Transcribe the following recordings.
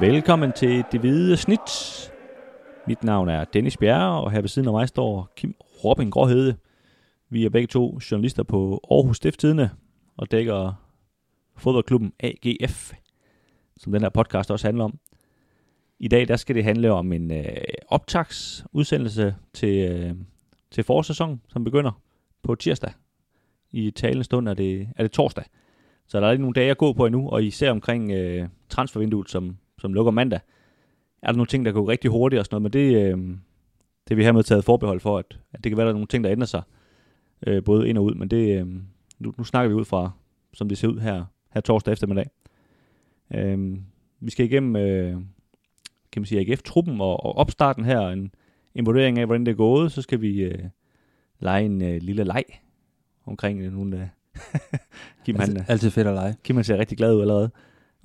Velkommen til Det Hvide Snit. Mit navn er Dennis Bjerre, og her ved siden af mig står Kim Robin Gråhede. Vi er begge to journalister på Aarhus Stifttidene og dækker fodboldklubben AGF, som den her podcast også handler om. I dag der skal det handle om en øh, optagsudsendelse til, øh, til forårssæsonen, som begynder på tirsdag. I talende stund er det, er det torsdag. Så der er ikke nogle dage at gå på endnu, og især omkring øh, transfervinduet, som, som lukker mandag, er der nogle ting, der går rigtig hurtigt og sådan noget, men det, øh, det er vi hermed taget forbehold for, at, at det kan være, der er nogle ting, der ændrer sig, øh, både ind og ud, men det, øh, nu, nu snakker vi ud fra, som det ser ud her, her torsdag eftermiddag. Øh, vi skal igennem, øh, kan man sige, AGF-truppen og, og opstarten her, en, en vurdering af, hvordan det er gået, så skal vi øh, lege en øh, lille leg omkring øh, nogle... Øh, Kim, altid, han, altid fedt at lege. Kim han ser rigtig glad ud allerede.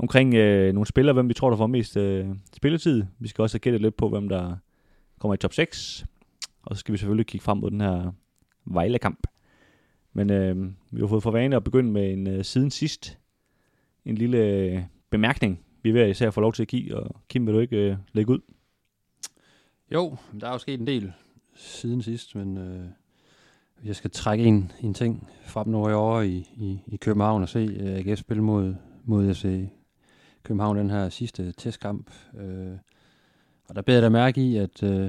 Omkring øh, nogle spillere, hvem vi tror, der får mest øh, spilletid. Vi skal også gætte lidt på, hvem der kommer i top 6. Og så skal vi selvfølgelig kigge frem mod den her Vejle-kamp. Men øh, vi har fået for vane at begynde med en øh, siden sidst. En lille øh, bemærkning, vi er ved at især få lov til at give. Og Kim, vil du ikke øh, lægge ud? Jo, der er jo sket en del siden sidst, men øh, jeg skal trække en, en ting frem nu over i, i, i København og se øh, AGF spille mod, mod FC København den her sidste testkamp. Uh, og der beder jeg da mærke i, at, uh,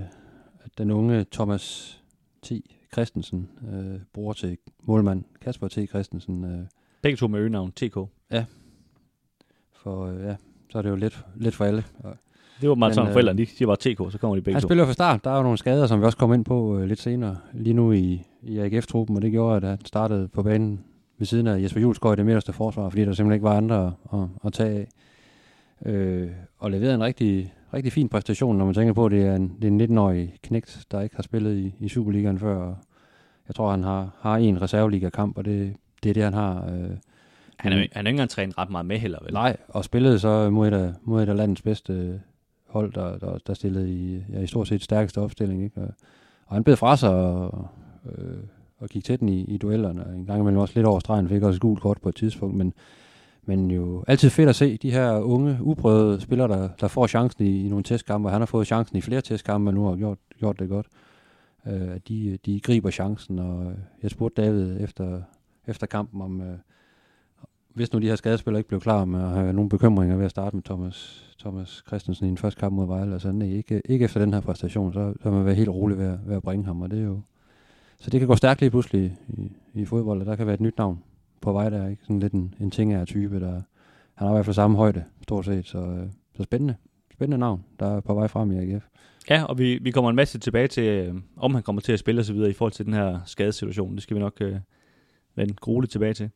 at den unge Thomas T. Christensen uh, bruger til målmand Kasper T. Christensen. Uh, Begge to med øgenavn TK. Ja. For uh, ja, så er det jo lidt, lidt for alle. Det var meget sådan, øh, forældrene de siger bare TK, så kommer de begge Han to. spiller fra start. Der er jo nogle skader, som vi også kommer ind på øh, lidt senere. Lige nu i, i AGF-truppen, og det gjorde, at han startede på banen ved siden af Jesper Julesgaard i det midterste forsvar, fordi der simpelthen ikke var andre at, at, at tage af. Øh, og leverede en rigtig, rigtig fin præstation, når man tænker på, at det er en, det er en 19-årig knægt, der ikke har spillet i, i Superligaen før. Jeg tror, han har, har en reserveliga-kamp, og det, det er det, han har. Øh, han er, han er ikke engang trænet ret meget med heller, vel? Nej, og spillede så mod et af, mod et af landets bedste hold, der, der, der stillede i, ja, i stort set stærkeste opstilling. Ikke? Og, og han bed fra sig og, øh, og gik til den i, i duellerne. En gang imellem også lidt over stregen, fik også et gult kort på et tidspunkt, men, men jo altid fedt at se de her unge, uprøvede spillere, der, der får chancen i, i nogle testkampe, han har fået chancen i flere testkampe, og nu har gjort, gjort det godt. Øh, de, de griber chancen, og øh, jeg spurgte David efter, efter kampen om, øh, hvis nu de her skadespillere ikke blev klar med at have nogle bekymringer ved at starte med Thomas, Thomas Christensen i en første kamp mod Vejle, altså nej, ikke, ikke efter den her præstation, så, så man være helt rolig ved, ved at bringe ham, og det er jo... Så det kan gå stærkt lige pludselig i, i fodbold, og der kan være et nyt navn på vej der, ikke? Sådan lidt en, en ting af type, der... Han har i hvert fald samme højde, stort set, så, øh, så spændende. Spændende navn, der er på vej frem i AGF. Ja, og vi, vi kommer en masse tilbage til, øh, om han kommer til at spille osv. i forhold til den her skadesituation. Det skal vi nok øh, vende grueligt tilbage til.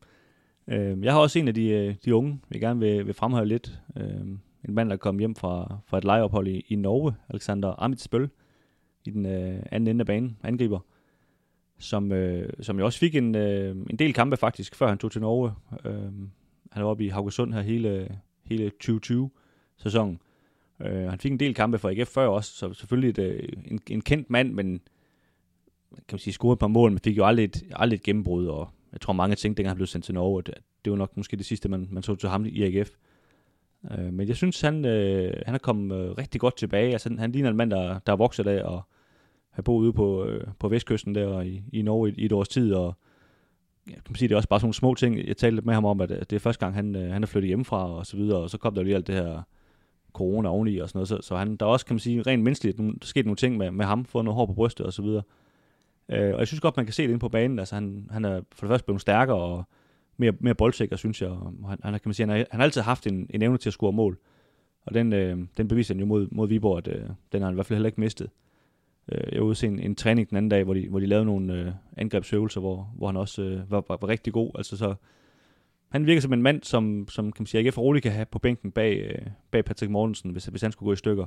Øh, jeg har også en af de, øh, de unge, vi gerne vil, vil fremhæve lidt. Øh, en mand, der kom hjem fra, fra et lejeophold i, i Norge, Alexander Amitsbøl, i den øh, anden ende af banen, angriber, som, øh, som jo også fik en, øh, en del kampe faktisk, før han tog til Norge. Øh, han var oppe i Haugesund her hele, hele 2020-sæsonen. Øh, han fik en del kampe for AGF før også, så selvfølgelig et, øh, en, en kendt mand, men kan man sige, scorede et par mål, men fik jo aldrig et, aldrig et gennembrud, og jeg tror mange tænkte, dengang han blev sendt til Norge, at det var nok måske det sidste, man, man så til ham i AGF. Øh, men jeg synes, han, øh, han er kommet øh, rigtig godt tilbage. Altså, han, han ligner en mand, der, der er vokset af og have boet ude på, øh, på vestkysten der i, i Norge i, i et års tid. Og ja, kan man sige, det er også bare sådan nogle små ting. Jeg talte med ham om, at det er første gang, han, øh, han er flyttet hjemmefra og så videre. Og så kom der lige alt det her corona oveni og sådan noget. Så, så han, der er også, kan man sige, rent menneskeligt, der skete nogle ting med, med ham, fået noget hår på brystet og så videre. Øh, og jeg synes godt, man kan se det inde på banen. Altså, han, han er for det første blevet stærkere og mere, mere boldsikker, synes jeg. Og han, han, kan man sige, han, har, han har altid haft en, en evne til at score mål. Og den, øh, den beviser han jo mod, mod Viborg, at øh, den har han i hvert fald heller ikke mistet. Øh, Øh, jeg var ude en, en træning den anden dag, hvor de, hvor de lavede nogle øh, angrebsøvelser, hvor, hvor han også øh, var, var, var rigtig god. Altså så, han virker som en mand, som, som kan man sige, ikke roligt kan have på bænken bag, øh, bag Patrick Mortensen, hvis, hvis han skulle gå i stykker.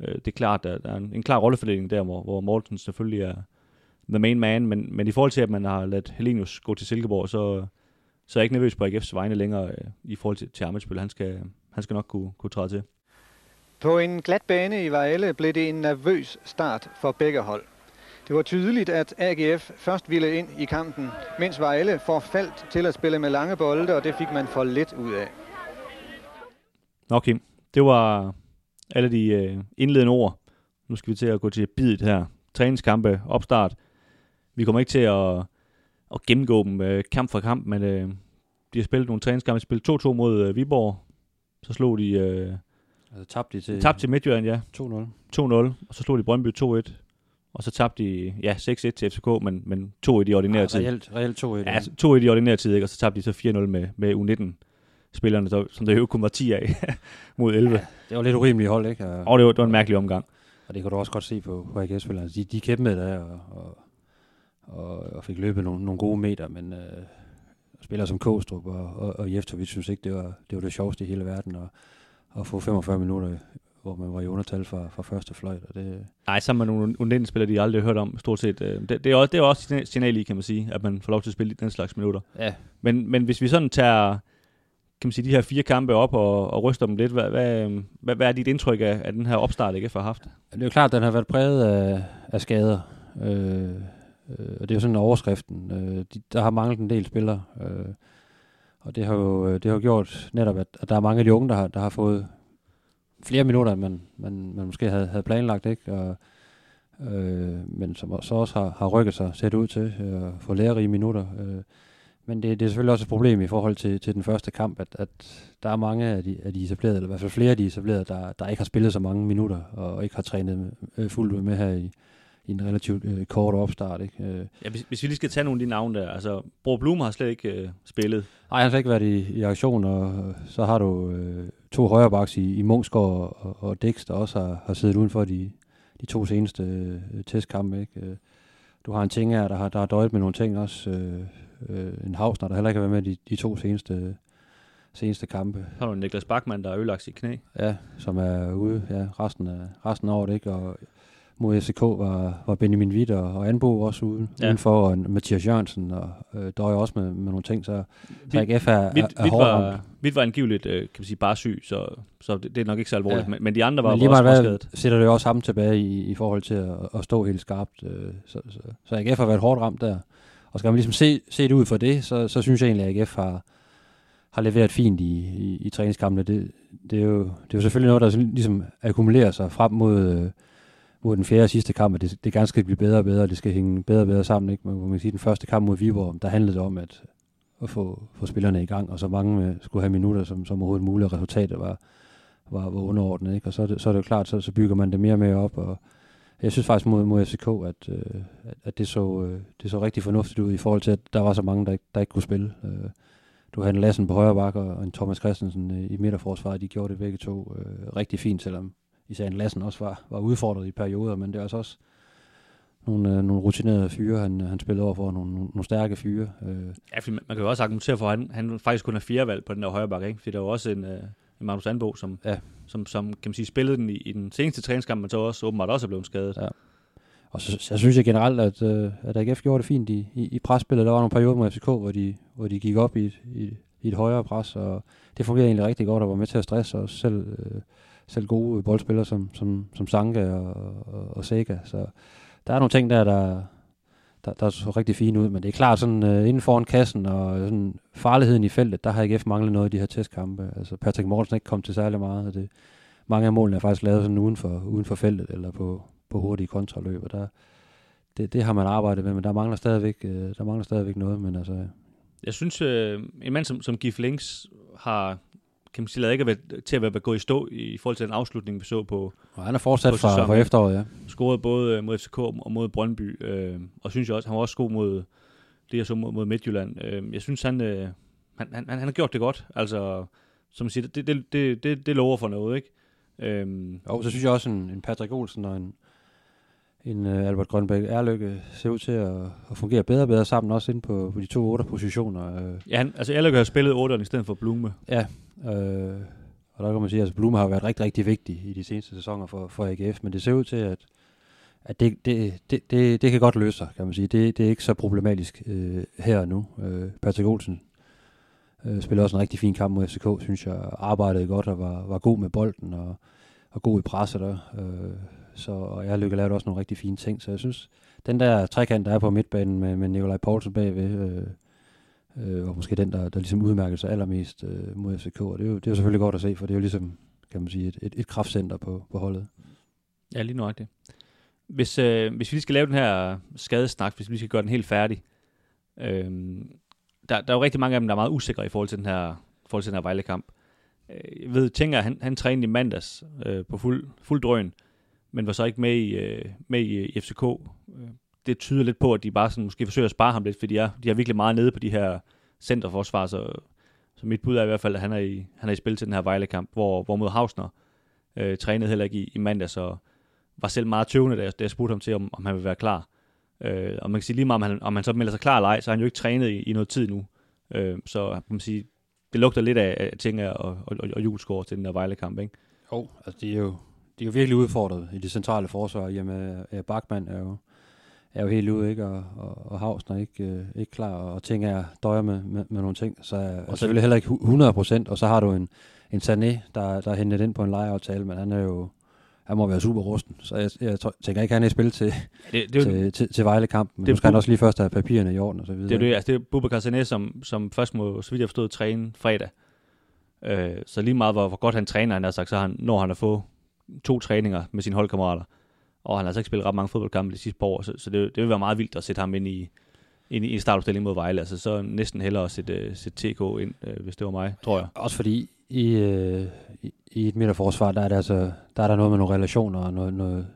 Øh, det er klart, der, der er en, en klar rollefordeling der, hvor, hvor Mortensen selvfølgelig er, the main man, men, men i forhold til, at man har ladt Helenius gå til Silkeborg, så, så er jeg ikke nervøs på AGF's vegne længere øh, i forhold til, til Amitsbøl. Han skal, han skal nok kunne, kunne træde til. På en glat bane i Vejle blev det en nervøs start for begge hold. Det var tydeligt, at AGF først ville ind i kampen, mens Vejle forfaldt til at spille med lange bolde, og det fik man for lidt ud af. Nå Kim, det var, alle de øh, indledende ord. Nu skal vi til at gå til bidet her. Træningskampe, opstart. Vi kommer ikke til at, at gennemgå dem øh, kamp for kamp, men øh, de har spillet nogle træningskampe. De spillet 2-2 mod øh, Viborg. Så slog de... Øh, Altså tabte de til tabte til Midtjylland, ja. 2-0. 2-0, og så slog de Brøndby 2-1. Og så tabte de, ja, 6-1 til FCK, men, men 2 i Ja, tid. reelt, reelt 2-1. Ja, 2 i de ordinære tid, ikke? og så tabte de så 4-0 med, med U19-spillerne, der, som der jo kun var 10 af mod 11. Ja. Det var lidt urimeligt hold, ikke? Og, Og det var, det var en mærkelig omgang. og det kan du også godt se på, på AGF-spillerne. De, de kæmpede der og, og, og, og fik løbet nogle, nogle gode meter, men øh, spillere som Kostrup og, og, og Jeftovic synes ikke, det var, det var det sjoveste i hele verden at, at få 45 minutter, hvor man var i undertal fra, fra første fløjt. Og det, Nej, sammen med nogle U19-spillere, de aldrig har hørt om, stort set. Øh, Det, det, er også, det er også signal- signal i, kan man sige, at man får lov til at spille den slags minutter. ja, Men, men hvis vi sådan tager kan man sige, de her fire kampe op og, og ryster dem lidt, hvad, hvad, hvad, hvad er dit indtryk af, af den her opstart, ikke har haft? Det er jo klart, at den har været præget af, af skader. Øh, øh, og det er jo sådan overskriften. Øh, de, der har manglet en del spillere. Øh, og det har jo øh, det har jo gjort netop, at, at der er mange af de unge, der har, der har fået flere minutter, end man, man, man måske havde, havde planlagt. Ikke? Og, øh, men som så også har, har rykket sig set ud til øh, at få lærerige minutter. Øh, men det, det er selvfølgelig også et problem i forhold til, til den første kamp, at, at der er mange af de, af de etablerede, eller i hvert fald flere af de etablerede, der, der ikke har spillet så mange minutter, og ikke har trænet øh, fuldt ud med her i, i en relativt øh, kort opstart. Ikke? Øh, Ja, hvis, hvis vi lige skal tage nogle af de navne der, altså Bro Blum har slet ikke øh, spillet. Nej, han har ikke været i, i aktion, og så har du øh, to højrebacks i, i Munchsgaard og, og Dix, der også har, har siddet udenfor de, de to seneste øh, testkampe. Ikke? Øh, Du har en ting her, der har, der har døjet med nogle ting også. Øh, øh, en Havsner, der heller ikke har været med de, de to seneste, seneste kampe. Har du Niklas Bachmann, der har ødelagt sit knæ. Ja, som er ude ja, resten, af, resten af året. Ikke? Og mod FCK var, var Benjamin Witt og, og Anbo også ude, Ja. udenfor, og Mathias Jørgensen, og øh, døjer også med, med nogle ting, så, så Vidt- AGF er, er, er hårdt var. Vidt var angiveligt, øh, kan man sige, bare syg, så, så det, det er nok ikke så alvorligt. Ja. Men, men de andre var, Men lige også meget sætter det jo også ham tilbage i, i forhold til at, at stå helt skarpt. Øh, så, så, så AGF har været hårdt ramt der. Og skal man ligesom se, se det ud for det, så, så synes jeg egentlig, at AGF har, har leveret fint i, i, i træningskampene. Det, det, er jo, det er jo selvfølgelig noget, der ligesom akkumulerer sig frem mod, øh, mod den fjerde og sidste kamp, at det, det gerne skal blive bedre og bedre, og det skal hænge bedre og bedre sammen. Ikke? Men, man kan sige, den første kamp mod Viborg, der handlede det om at, at få, få spillerne i gang, og så mange øh, skulle have minutter som, som overhovedet muligt, og resultatet var, var, var underordnet. Ikke? Og så er, det, så er det jo klart, så, så bygger man det mere og mere op, og jeg synes faktisk mod, mod FCK, at, øh, at, at det, så, øh, det så rigtig fornuftigt ud i forhold til, at der var så mange, der ikke, der ikke kunne spille. Øh, du havde en Lassen på højre bakke og en Thomas Christensen øh, i midterforsvaret. De gjorde det begge to øh, rigtig fint, selvom især en Lassen også var, var udfordret i perioder, men det er altså også nogle, øh, nogle rutinerede fyre, han, han spillede over for, nogle, nogle, nogle stærke fyre. Øh, Ja, fordi man, man kan jo også argumentere for, at han, han faktisk kun er fire valg på den der højre bakke, ikke? Fordi der er jo også en, øh, en Magnus Anbo, som, Ja. som, som, kan man sige, spillede den i, i den seneste træningskamp, men så også åbenbart også er blevet skadet. Ja. Og så, så synes jeg generelt, at, øh, at AGF gjorde det fint i, i, i presspillet. Der var nogle perioder med FCK, hvor de, hvor de gik op i, et- i, i et højere pres, og det fungerede egentlig rigtig godt, og var med til at stresse os selv, øh, selv gode boldspillere som, som, som Sanka og, og, og Sega. Så der er nogle ting der, der, der, der så rigtig fine ud, men det er klart sådan øh, inden foran kassen og sådan farligheden i feltet, der har AGF manglet noget i de her testkampe. Altså Patrick Mortensen er ikke kommet til særlig meget, og det, mange af målene er faktisk lavet sådan uden for, uden for feltet, eller på, på hurtige kontraløb, og der, det, det har man arbejdet med, men der mangler stadigvæk, øh, der mangler stadigvæk noget, men altså, Jeg synes, øh, en mand som, som Gif Links har kan man sige, ladet ikke at være, til at være gået i stå i forhold til den afslutning, vi så på og han er fortsat På fra, fra efteråret, ja. scoret både øh, mod FCK og mod Brøndby, øh, og synes jeg også, han var også god mod det, jeg så mod, mod Midtjylland. Øh, jeg synes, han, øh, han, han, han har gjort det godt. Altså, som man siger, det, det, det, det, det lover for noget, ikke? Øhm, Og så synes jeg også, en, en Patrick Olsen og en, en uh, Albert Grønbæk Erløkke ser ud til at, at fungere bedre og bedre sammen, også inde på, på de to otte positioner. Øh, ja, han, altså, Erløk har spillet 8'eren i stedet for Blume. Ja, øh, og der kan man sige, at altså, Blume har været rigtig, rigtig vigtig i de seneste sæsoner for, for AGF, men det ser ud til, at, at det, det, det, det, det kan godt løse sig, kan man sige. Det, det er ikke så problematisk øh, her og nu. Øh, Patrick Olsen øh, spillede også en rigtig fin kamp mod FCK, synes jeg. Arbejdede godt og var, var god med bolden og, og god i presset der. Øh, så, og jeg lykke lavet også nogle rigtig fine ting, så jeg synes, den der trekant, der er på midtbanen med, med Nikolaj Poulsen bagved, øh, øh, var måske den, der, der ligesom udmærkede sig allermest øh, mod FCK. Og det er, jo, det er jo selvfølgelig godt at se, for det er jo ligesom kan man sige, et, et, et kraftcenter på, på holdet. Ja, lige nøjagtigt. Hvis, øh, hvis vi lige skal lave den her skadesnak, hvis vi skal gøre den helt færdig, øh, der, der er jo rigtig mange af dem, der er meget usikre i forhold til den her, forhold til den her Vejle-kamp. Øh, jeg ved, tænker, han, han trænede i mandags øh, på fuld, fuld drøn, men var så ikke med i, øh, med i øh, FCK. Øh, det tyder lidt på, at de bare sådan, måske forsøger at spare ham lidt, fordi de er, de er virkelig meget nede på de her centerforsvar, så, så mit bud er i hvert fald, at han er i, han er i spil til den her Vejle-kamp, hvor, hvor mod Hausner øh, trænede heller ikke i, i mandag, så var selv meget tøvende, da jeg, da jeg spurgte ham til, om, om han vil være klar. Øh, og man kan sige lige meget, om han, om han så melder sig klar eller ej, så har han jo ikke trænet i, i noget tid nu. Øh, så kan man sige, det lugter lidt af, af ting og, og, og, og juleskår til den der Vejle-kamp, ikke? Jo, altså det er jo, de er jo virkelig udfordret i det centrale forsvar, med, at Bachmann er jo, er jo helt ude, ikke? Og, og, og Havsner er ikke, øh, ikke klar, og ting er døjer med, med, med nogle ting, så er og selvfølgelig heller ikke 100 procent, og så har du en, en Sané, der, der er hentet ind på en lejeaftale, men han er jo, han må være super rusten, så jeg, jeg tænker ikke, at han er i spil til, det, det, til, til, til Vejle-kampen. Men det, skal han også lige først have papirerne i orden og så videre. Det er det, altså det er Bubakar Sané, som, som først må, så vidt jeg forstod, træne fredag. Øh, så lige meget, hvor, hvor godt han træner, han har sagt, så han, når han har fået to træninger med sine holdkammerater, og han har altså ikke spillet ret mange fodboldkampe de sidste par år, så, så det, det vil være meget vildt at sætte ham ind i, ind i en startopstilling mod Vejle. Altså, så næsten hellere at sætte, uh, sætte TK ind, uh, hvis det var mig, tror jeg. Også fordi i, øh, i, i et midterforsvar, der er, det altså, der er der noget med nogle relationer og noget, noget,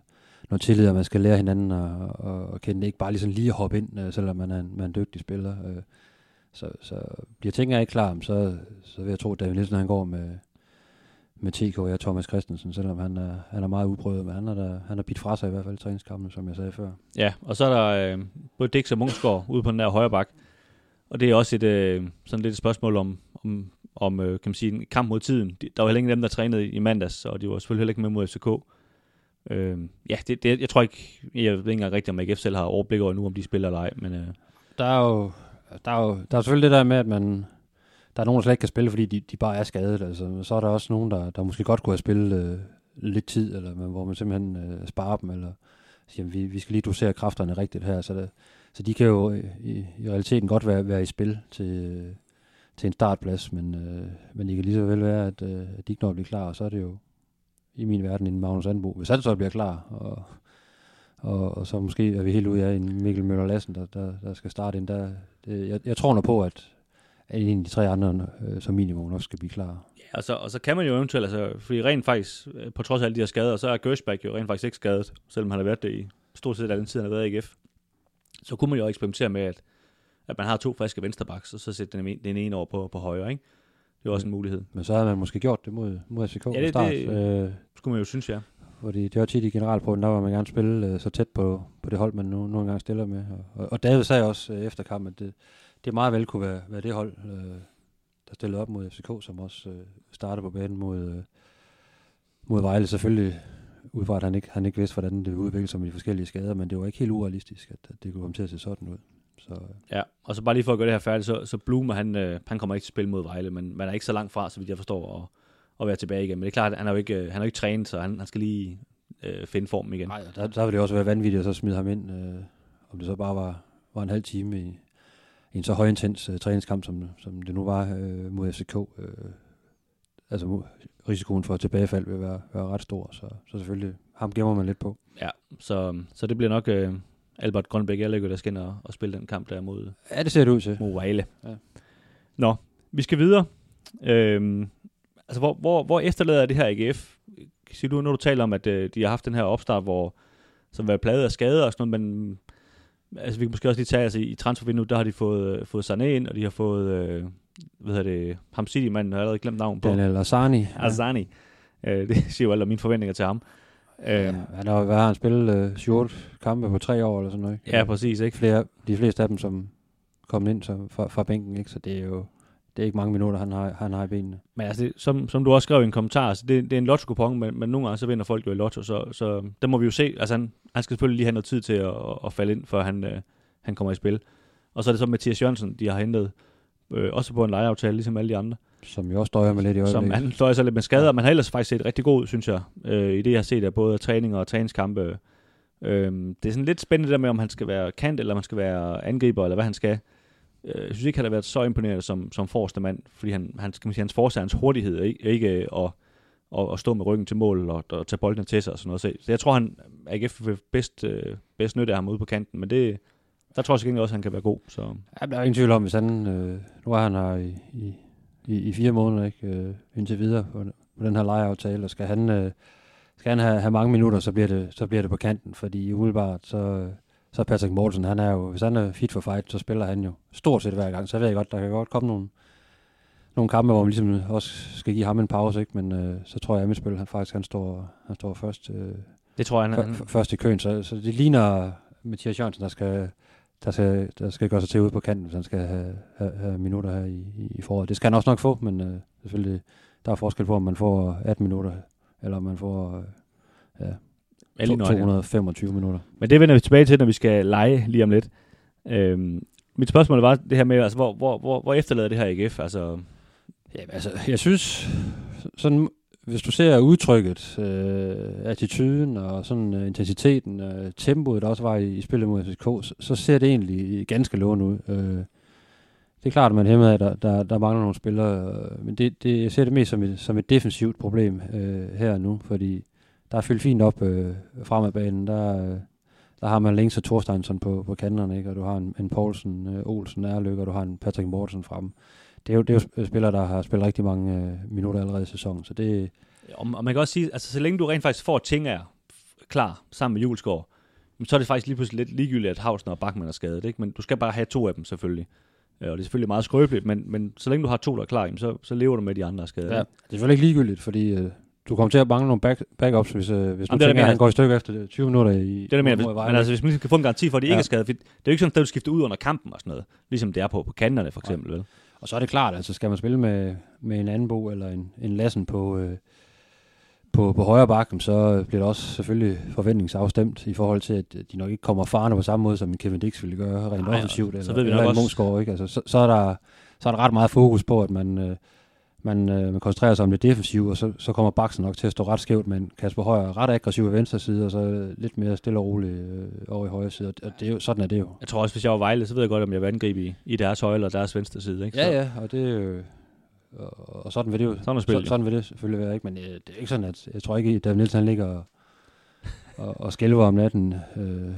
noget tillid, at man skal lære hinanden at, at, at kende. Ikke bare lige sådan lige at hoppe ind, selvom man er en, man er en dygtig spiller. Så, så bliver tingene ikke klar, så, så vil jeg tro, at David Nielsen han går med, med TK og Thomas Christensen, selvom han er, han er meget uprøvet, men han har, der, han har bidt fra sig i hvert fald i træningskampene, som jeg sagde før. Ja, og så er der øh, både Dix og Munchsgaard ude på den der højre bak, og det er også et, øh, sådan lidt et spørgsmål om, om, om øh, kan man sige, en kamp mod tiden. Der var heller ingen af dem, der trænede i mandags, og de var selvfølgelig heller ikke med mod FCK. Øh, ja, det, det, jeg tror ikke, jeg ved ikke engang rigtigt, om AGF selv har overblik over nu, om de spiller eller ej, men... Øh. Der er jo, der er jo der er selvfølgelig det der med, at man, der er nogen, der slet ikke kan spille, fordi de, de bare er skadet. Altså, så er der også nogen, der, der måske godt kunne have spillet øh, lidt tid, eller men, hvor man simpelthen øh, sparer dem, eller siger, vi, vi skal lige dosere kræfterne rigtigt her. Så, det, så de kan jo øh, i, i realiteten godt være, være i spil til, øh, til en startplads, men, øh, men det kan lige så vel være, at, øh, at de ikke når at blive klar, og så er det jo i min verden en Magnus Anbo. Hvis han så bliver klar, og, og, og så måske er vi helt ude af en Mikkel Møller Lassen, der, der, der skal starte ind. Der, det, jeg, jeg tror nok på, at, at en af de tre andre øh, som minimum også skal blive klar. Ja, og så, og så kan man jo eventuelt, altså, fordi rent faktisk, øh, på trods af alle de her skader, så er Gershback jo rent faktisk ikke skadet, selvom han har været det i stort set al den tid, han har været i AGF. Så kunne man jo eksperimentere med, at, at man har to friske vensterbacks, og så sætte den, den ene over på, på højre, ikke? Det er også en mulighed. Men så havde man måske gjort det mod, mod FCK ja, det, start. det øh, skulle man jo synes, ja. Fordi det var tit i generalprøven, der var man gerne spille øh, så tæt på, på det hold, man nu, nogle gange stiller med. Og, og David sagde også øh, efter kampen, at det, det meget vel kunne være, være det hold, øh, der stillede op mod FCK, som også øh, startede på banen mod, øh, mod Vejle. Selvfølgelig ud fra, at han ikke, han ikke vidste, hvordan det udviklede sig med de forskellige skader, men det var ikke helt urealistisk, at, at det kunne komme til at se sådan ud. Så, øh. Ja, og så bare lige for at gøre det her færdigt, så, så Blume, han, øh, han kommer ikke til at spille mod Vejle, men man er ikke så langt fra, så vidt jeg forstår, at, at være tilbage igen. Men det er klart, at han er jo ikke, han er jo ikke trænet, så han, han skal lige øh, finde form igen. Nej, der, der vil det også være vanvittigt at så smide ham ind, øh, om det så bare var, var en halv time i en så højintens uh, træningskamp, som, som det nu var uh, mod FCK. Øh, altså risikoen for tilbagefald vil være, være ret stor, så, så selvfølgelig ham gemmer man lidt på. Ja, så, så det bliver nok uh, Albert Grønbæk Erlægge, der skal ind og, og spille den kamp der mod, ja, det ser det ud til. mod Vejle. Ja. Nå, vi skal videre. Øhm, altså, hvor, hvor, hvor efterlader det her AGF? Siger du, når du taler om, at uh, de har haft den her opstart, hvor som var pladet af skader og sådan noget, men altså vi kan måske også lige tage, altså i transfervinduet, der har de fået, øh, fået Sané ind, og de har fået, øh, hvad hedder det, ham City-manden, har allerede glemt navn på. Daniel Azani. Azani. Ja. Øh, det siger jo alle mine forventninger til ham. Ja, øhm, han har, hvad har han spillet? Øh, 7 kampe på tre år eller sådan noget? Ja, præcis. Ikke? Flere, de fleste af dem, som kom ind så, fra, fra bænken, ikke? så det er jo det er ikke mange minutter, han har, han har i benene. Men altså, det, som, som du også skrev i en kommentar, altså det, det er en lotto men, men nogle gange så vinder folk jo i lotto, så, så der må vi jo se. Altså han, han skal selvfølgelig lige have noget tid til at, at, falde ind, før han, øh, han kommer i spil. Og så er det så Mathias Jørgensen, de har hentet, øh, også på en lejeaftale, ligesom alle de andre. Som jo også døjer med lidt i øjeblikket. Som han døjer sig lidt med skader, ja. men har ellers faktisk set rigtig god, synes jeg, øh, i det, jeg har set af både træning og træningskampe. Øh, det er sådan lidt spændende der med, om han skal være kant, eller om han skal være angriber, eller hvad han skal. Øh, jeg synes ikke, han har været så imponerende som, som forreste mand, fordi han, han, skal man sige, hans force er hans hurtighed, ikke, ikke øh, og, og, at, stå med ryggen til mål og, og tage bolden til sig og sådan noget. Så, jeg tror, han AGF vil bedst, øh, bedst nytte af ham ude på kanten, men det, der tror jeg sikkert også, at han kan være god. Så. Ja, der er ingen tvivl om, hvis han, øh, nu er han her i, i, i, i fire måneder, ikke, øh, indtil videre på, på den her lejeaftale, og skal han, øh, skal han have, have mange minutter, så bliver, det, så bliver det på kanten, fordi umiddelbart, så, så Patrick Mortensen, han er jo, hvis han er fit for fight, så spiller han jo stort set hver gang, så jeg ved godt, der kan godt komme nogle, nogle kampe, hvor man ligesom også skal give ham en pause, ikke? men øh, så tror jeg, at spil, han faktisk han står, han står først, øh, det tror jeg, han, først i køen, så, så det ligner Mathias Jørgensen, der skal, der skal, der skal gøre sig til ude på kanten, hvis han skal have, have, have minutter her i, i, i foråret. Det skal han også nok få, men øh, selvfølgelig, der er forskel på, om man får 18 minutter, eller om man får øh, ja, 225 minutter. Men det vender vi tilbage til, når vi skal lege lige om lidt. Øhm, mit spørgsmål var det her med, altså, hvor, hvor, hvor, hvor efterlader det her AGF? Altså... Ja, altså, jeg synes, sådan hvis du ser udtrykket, øh, attituden og sådan uh, intensiteten, uh, tempoet, der også var i, i spillet mod FCK, så, så ser det egentlig ganske lovende ud. Uh, det er klart, at man hæmmer af, der, der, der mangler nogle spillere, uh, men det, det, jeg ser det mest som et, som et defensivt problem uh, her nu, fordi der er fyldt fint op uh, fremad banen. Der, uh, der har man Længs og Thorsteinsson på, på kanterne, ikke? og du har en, en Poulsen, uh, Olsen, Erløk, og du har en Patrick Mortensen frem det er jo, det er jo spillere, der har spillet rigtig mange øh, minutter allerede i sæsonen, så det... Og, og man kan også sige, altså så længe du rent faktisk får ting af klar sammen med Julesgaard, så er det faktisk lige pludselig lidt ligegyldigt, at Havsen og Bachmann er skadet, ikke? men du skal bare have to af dem selvfølgelig. Og det er selvfølgelig meget skrøbeligt, men, men så længe du har to, der er klar, så, så lever du med de andre skader. Ja, det er selvfølgelig ikke ligegyldigt, fordi øh, du kommer til at mangle nogle back, backups, hvis, øh, hvis du Jamen, tænker, at han går i stykker efter 20 minutter i Det er det, mener. Men altså, hvis man kan få en garanti for, at de ja. ikke er skadet, det er jo ikke sådan, at du skifter ud under kampen og sådan noget, ligesom det er på, på kanterne for eksempel. Ja. Vel? Og så er det klart, altså skal man spille med, med en anden bo eller en, en lassen på, øh, på, på højre bakken, så bliver det også selvfølgelig forventningsafstemt i forhold til, at de nok ikke kommer farne på samme måde, som Kevin Dix ville gøre rent Ej, offensivt, eller, så ved vi eller en også. ikke? Altså, så, så, er der, så er der ret meget fokus på, at man, øh, man, øh, man koncentrerer sig om det defensive, og så, så kommer Baksen nok til at stå ret skævt, men Kasper Højer ret aggressiv i venstre side, og så lidt mere stille og roligt øh, over i højre side, og det er jo, sådan er det jo. Jeg tror også, hvis jeg var Vejle, så ved jeg godt, om jeg vil angribe i, i deres højre eller deres venstre side. Ikke? Så. Ja, ja, og det er jo, og, og sådan vil det jo sådan, så, sådan vil det selvfølgelig være, ikke? men øh, det er ikke sådan, at jeg tror ikke, at David Nielsen ligger og, og, og skælver om natten, øh,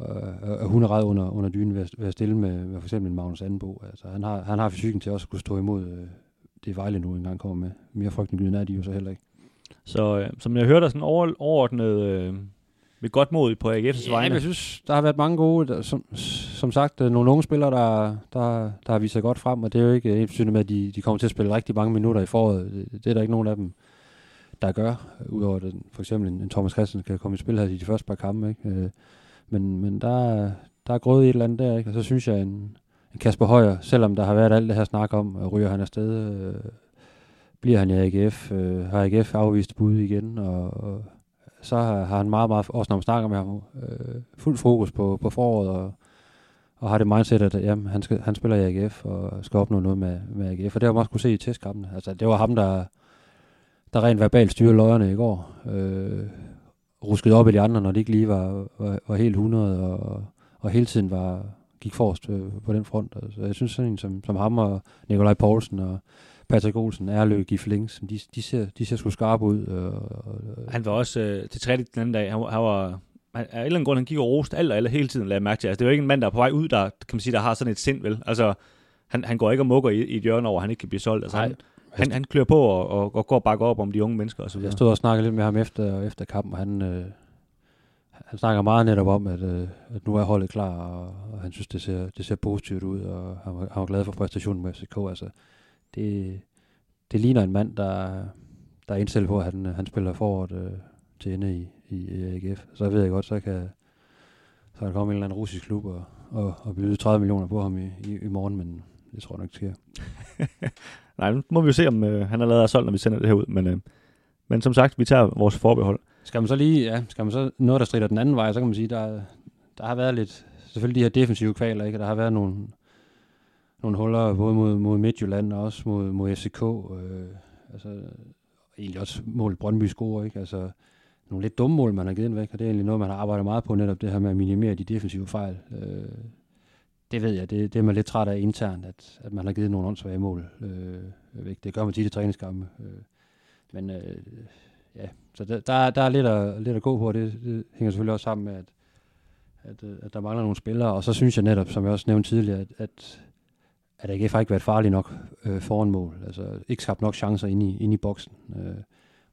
og, hun er ret under, under dynen ved at, ved at stille med, med for eksempel Magnus Anbo. Altså, han, har, han har fysikken til også at kunne stå imod øh, det Vejle nu engang kommer med. Mere frygtindgydende er de jo så heller ikke. Så øh, som jeg hørte sådan over, overordnet øh, med godt mod på AGF's ja, vegne. jeg synes, der har været mange gode, der, som, som sagt, øh, nogle unge spillere, der, der, der har vist sig godt frem, og det er jo ikke ens med, at de, de kommer til at spille rigtig mange minutter i foråret. Det, det er der ikke nogen af dem, der gør, udover at for eksempel en, en Thomas Christensen kan komme i spil her i de første par kampe. Ikke? Øh, men, men der, der er grået i et eller andet der, ikke? og så synes jeg, en, Kasper Højer, selvom der har været alt det her snak om, at ryger han afsted, øh, bliver han i AGF, øh, har AGF afvist bud igen, og, og så har, har han meget, meget, også når man snakker med ham, øh, fuld fokus på, på foråret, og, og har det mindset, at jamen, han, skal, han spiller i AGF, og skal opnå noget med, med AGF, og det har man også kunne se i testkampen. Altså, det var ham, der, der rent verbalt styrede løjerne i går, øh, ruskede op i de andre, når de ikke lige var, var, var helt 100, og, og hele tiden var, gik forrest øh, på den front. Altså, jeg synes sådan en som, som ham og Nikolaj Poulsen og Patrick Olsen, Erløg, Gif Links, de, de, ser, de ser sgu skarpe ud. Øh, øh. Han var også øh, til træning den anden dag, han, han var af en eller anden grund, han gik og roste alt og alle hele tiden, lagde mærke til. Altså, det er jo ikke en mand, der er på vej ud, der, kan man sige, der har sådan et sind, vel? Altså, han, han går ikke og mukker i, i et hjørne over, han ikke kan blive solgt. Altså, han, han, han klør på og, og, og går og bakker op om de unge mennesker og så videre. Jeg stod og snakkede lidt med ham efter, efter kampen, og han, øh, han snakker meget netop om, at, øh, at nu er holdet klar, og, og han synes, det ser, det ser positivt ud, og han var, han var glad for præstationen med FCK. Altså, det, det ligner en mand, der, der er indstillet på, at han, han spiller foråret øh, til ende i, i, AGF. Så ved jeg godt, så kan, så kan der komme en eller anden russisk klub og, og, og byde 30 millioner på ham i, i, i morgen, men det tror jeg nok ikke sker. Nej, nu må vi jo se, om øh, han er lavet af solgt, når vi sender det her ud, men, øh, men som sagt, vi tager vores forbehold. Skal man så lige, ja, skal man så noget, der strider den anden vej, så kan man sige, der, der har været lidt, selvfølgelig de her defensive kvaler, ikke? der har været nogle, nogle huller, både mod, mod Midtjylland og også mod, mod FCK, øh, altså egentlig også mål Brøndby score, ikke? Altså, nogle lidt dumme mål, man har givet væk, og det er egentlig noget, man har arbejdet meget på, netop det her med at minimere de defensive fejl. Øh, det ved jeg, det, det er man lidt træt af internt, at, at man har givet nogle åndssvage mål øh, væk. Det gør man tit i træningskampe. Øh, Men øh, ja, så der, der, der er lidt at, lidt at gå på, og det, det hænger selvfølgelig også sammen med, at, at, øh, at der mangler nogle spillere. Og så synes jeg netop, som jeg også nævnte tidligere, at, at, at AGF har ikke været farlig nok øh, foran mål. Altså ikke skabt nok chancer inde i, inde i boksen. Øh,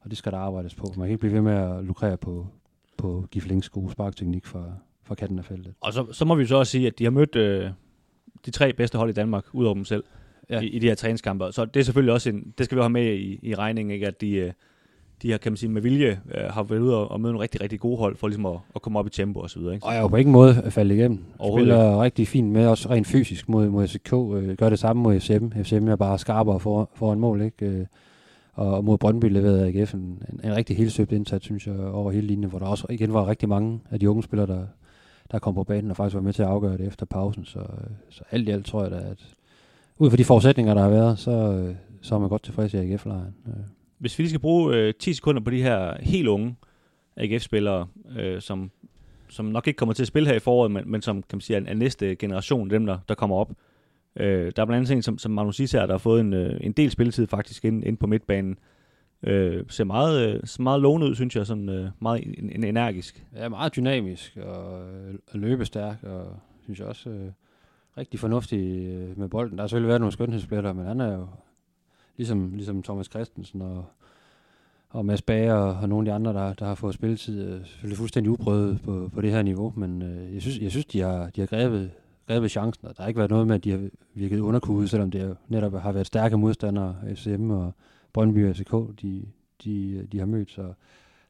og det skal der arbejdes på. Man kan ikke blive ved med at lukrere på, på Giflings gode sparkteknik fra, fra kanten af feltet. Og så, så må vi så også sige, at de har mødt øh, de tre bedste hold i Danmark, udover dem selv, ja. i, i de her træningskampe. Så det er selvfølgelig også en, det skal vi have med i, i regningen, ikke? at de, øh, de har, kan man sige, med vilje øh, har været ude og, og møde nogle rigtig, rigtig gode hold, for ligesom at, at komme op i tempo og så videre. Ikke? Og jeg jo på ingen måde at falde igennem. Spiller ikke. rigtig fint med, også rent fysisk mod, mod SK. Øh, gør det samme mod FCM. FCM er bare skarpere for, foran mål, ikke? Øh, og mod Brøndby leverede AGF en, en, en rigtig helsøbt indsats, synes jeg, over hele linjen, hvor der også igen var rigtig mange af de unge spillere, der, der kom på banen og faktisk var med til at afgøre det efter pausen. Så, så alt i alt tror jeg da, at ud fra de forudsætninger, der har været, så, så er man godt tilfreds i AGF-lejren. Hvis vi lige skal bruge øh, 10 sekunder på de her helt unge AGF-spillere, øh, som, som nok ikke kommer til at spille her i foråret, men, men som kan man sige, er, er næste generation, dem der, der kommer op. Øh, der er blandt andet en som, som Magnus Især, der har fået en, øh, en del spilletid faktisk ind, ind på midtbanen. Øh, ser meget, øh, meget lovende ud, synes jeg, sådan øh, meget en, en energisk. Ja, meget dynamisk og øh, løbestærk, og synes jeg også øh, rigtig fornuftig øh, med bolden. Der har selvfølgelig været nogle skønhedsspillere, men han er jo ligesom, ligesom Thomas Christensen og, og Mads Bager og, og nogle af de andre, der, der har fået spilletid, øh, selvfølgelig fuldstændig uprøvet på, på det her niveau, men øh, jeg synes, jeg synes de, har, de har grebet, grebet chancen, og der har ikke været noget med, at de har virket underkudet, selvom det netop har været stærke modstandere, FCM og Brøndby og FCK, de, de, de har mødt, så,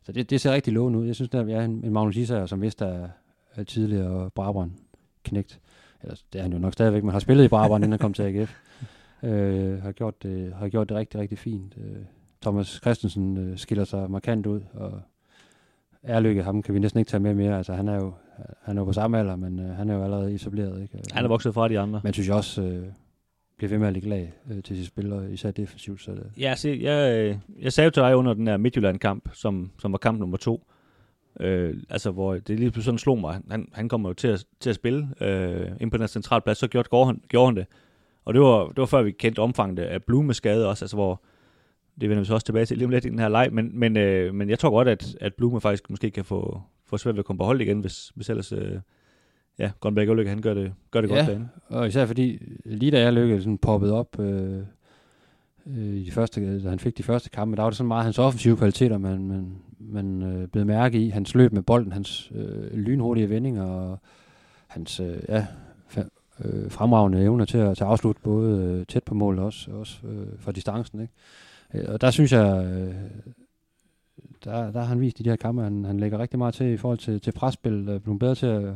så det, det ser rigtig lovende ud. Jeg synes, at jeg er en, en Magnus Isager, som vidste er, er tidligere Brabrand knægt. Eller, det er han jo nok stadigvæk, men har spillet i Brabrand, inden han kom til AGF øh, har, gjort det, har gjort det rigtig, rigtig fint. Øh, Thomas Christensen øh, skiller sig markant ud, og Erlykke, ham kan vi næsten ikke tage med mere. Altså, han er jo, han er jo på samme alder, men øh, han er jo allerede etableret. Ikke? Han er vokset fra de andre. Men synes jeg også, øh, bliver ved med at lægge lag øh, til sine spillere, især defensivt. Så det. Ja, se, jeg, øh, jeg sagde jo til dig under den her Midtjylland-kamp, som, som var kamp nummer to, øh, altså hvor det lige pludselig sådan slog mig, han, han kommer jo til at, til at spille øh, ind på den centrale plads, så gjorde, gjorde, han, gjorde han det. Og det var, det var før vi kendte omfanget af Blume skade også, altså hvor, det vender vi så også tilbage til lige om lidt i den her leg, men, men, øh, men jeg tror godt, at, at Blume faktisk måske kan få, få svært ved at komme på hold igen, hvis, hvis ellers øh, ja, Grønberg Ulykke, han gør det, gør det ja, godt derinde. og især fordi, lige da jeg lykkede sådan poppet op øh, øh, i de første, da han fik de første kampe, der var det sådan meget hans offensive kvaliteter, man, man, man øh, blev mærke i. Hans løb med bolden, hans øh, lynhurtige vendinger og hans øh, ja, øh, fremragende evner til at, til at afslutte både øh, tæt på mål og også, også øh, fra distancen. Ikke? Øh, og der synes jeg, øh, der, der har han vist i de her kampe, han, han lægger rigtig meget til i forhold til, til presspil, øh, er blevet bedre til at,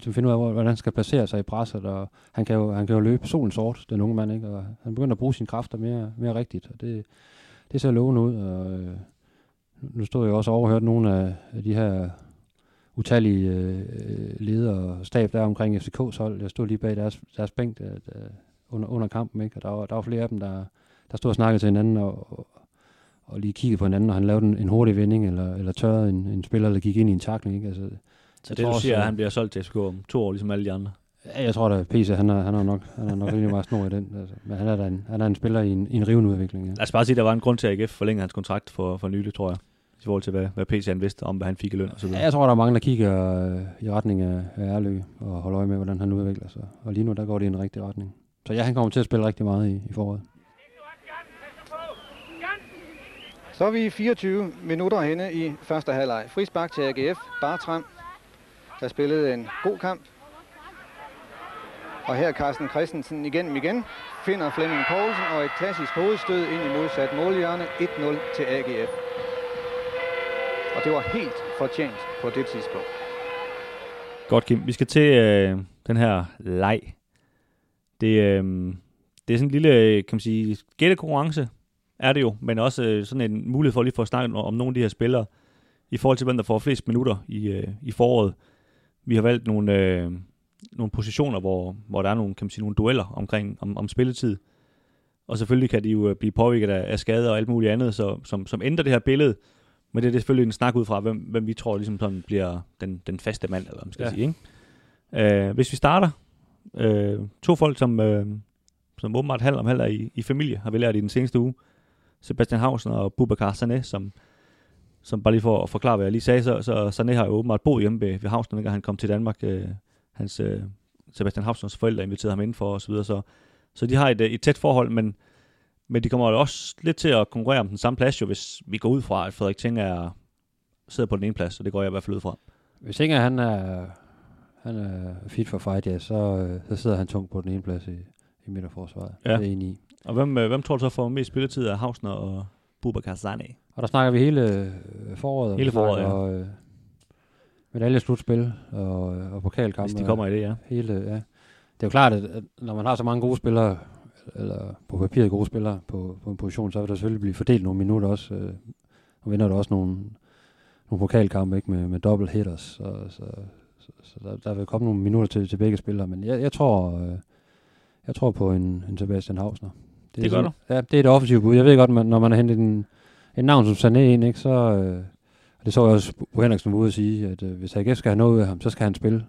til at finde ud af, hvordan han skal placere sig i presset, og han kan jo, han kan jo løbe solen sort, den unge mand, ikke? og han begynder at bruge sine kræfter mere, mere rigtigt, og det, det ser lovende ud, og øh, nu stod jeg også og overhørt nogle af, af de her utallige øh, ledere og stab der omkring FCK's hold. Jeg stod lige bag deres, deres bænk der, der, under, under kampen, ikke? og der var, der var flere af dem, der, der stod og snakkede til hinanden og, og, og lige kiggede på hinanden, og han lavede en, en hurtig vending, eller, eller tørrede en, en spiller, der gik ind i en takling. Ikke? Altså, så det, du siger, at han bliver solgt til FCK om to år, ligesom alle de andre? Ja, jeg tror da, PC, han er, han er nok, han er nok rigtig meget snor i den. Altså. Men han er, da en, han er en spiller i en, i en rivende udvikling. Ja. Lad os bare sige, der var en grund til, at AGF forlængede hans kontrakt for, for nylig, tror jeg i forhold til, hvad, hvad PC han vidste om, hvad han fik i løn og så videre. Ja, jeg tror, der er mange, der kigger øh, i retning af, af Erlø og holder øje med, hvordan han udvikler sig. Og lige nu, der går det i en rigtig retning. Så ja, han kommer til at spille rigtig meget i, i foråret. Så er vi 24 minutter henne i første halvleg. Frispark til AGF. Bartram, der spillede en god kamp. Og her Carsten Christensen igennem igen. Finder Flemming Poulsen og et klassisk hovedstød ind i modsat målhjørne. 1-0 til AGF. Og det var helt fortjent på det tidspunkt. Godt, Kim. Vi skal til øh, den her leg. Det, øh, det er sådan en lille, kan man sige, gættekonkurrence, er det jo, men også øh, sådan en mulighed for lige for at snakke om nogle af de her spillere, i forhold til, hvem der får flest minutter i, øh, i foråret. Vi har valgt nogle, øh, nogle positioner, hvor, hvor der er nogle, kan man sige, nogle dueller omkring om, om spilletid. Og selvfølgelig kan de jo øh, blive påvirket af, af skader og alt muligt andet, så, som, som ændrer det her billede. Men det, det er selvfølgelig en snak ud fra, hvem, hvem vi tror ligesom sådan bliver den, den faste mand, eller hvad man skal ja. sige. Ikke? Uh, hvis vi starter, uh, to folk, som, uh, som åbenbart halv om halv er i, i familie, har vi lært i den seneste uge, Sebastian Hausen og Bubakar Sané, som, som bare lige for at forklare, hvad jeg lige sagde, så, så Sané har jo åbenbart boet hjemme ved, ved Hausen, når han kom til Danmark. Øh, hans, øh, Sebastian Hausens forældre inviterede ham indenfor og så videre, så, så de har et, et tæt forhold, men, men de kommer jo også lidt til at konkurrere om den samme plads, jo, hvis vi går ud fra, at Frederik Ting er, sidder på den ene plads, så det går jeg i hvert fald ud fra. Hvis ikke han er, han er fit for fight, ja, så, øh, så sidder han tungt på den ene plads i, i midterforsvaret. Ja. Det er enig i. Og hvem, øh, hvem tror du så får mest spilletid af Hausner og Bubakar Sané? Og der snakker vi hele øh, foråret. Hele foråret, ja. Og, øh, medaljeslutspil og, og pokalkampe. Hvis de kommer i det, ja. Hele, ja. Det er jo klart, at, når man har så mange gode spillere, eller på papiret gode spillere på, på en position, så vil der selvfølgelig blive fordelt nogle minutter også. Øh, og vinder der også nogle, nogle pokalkampe ikke, med, med double hitters. Så, så, så, så der, der vil komme nogle minutter til, til begge spillere. Men jeg, jeg tror, øh, jeg tror på en, en Sebastian Hausner. Det, det gør du? Ja, det er det offensive bud. Jeg ved godt, man, når man har hentet en, en navn som Sané ind, ikke, så, øh, det så jeg også på Henriksen var ude at sige, at øh, hvis AGF skal have noget ud af ham, så skal han spille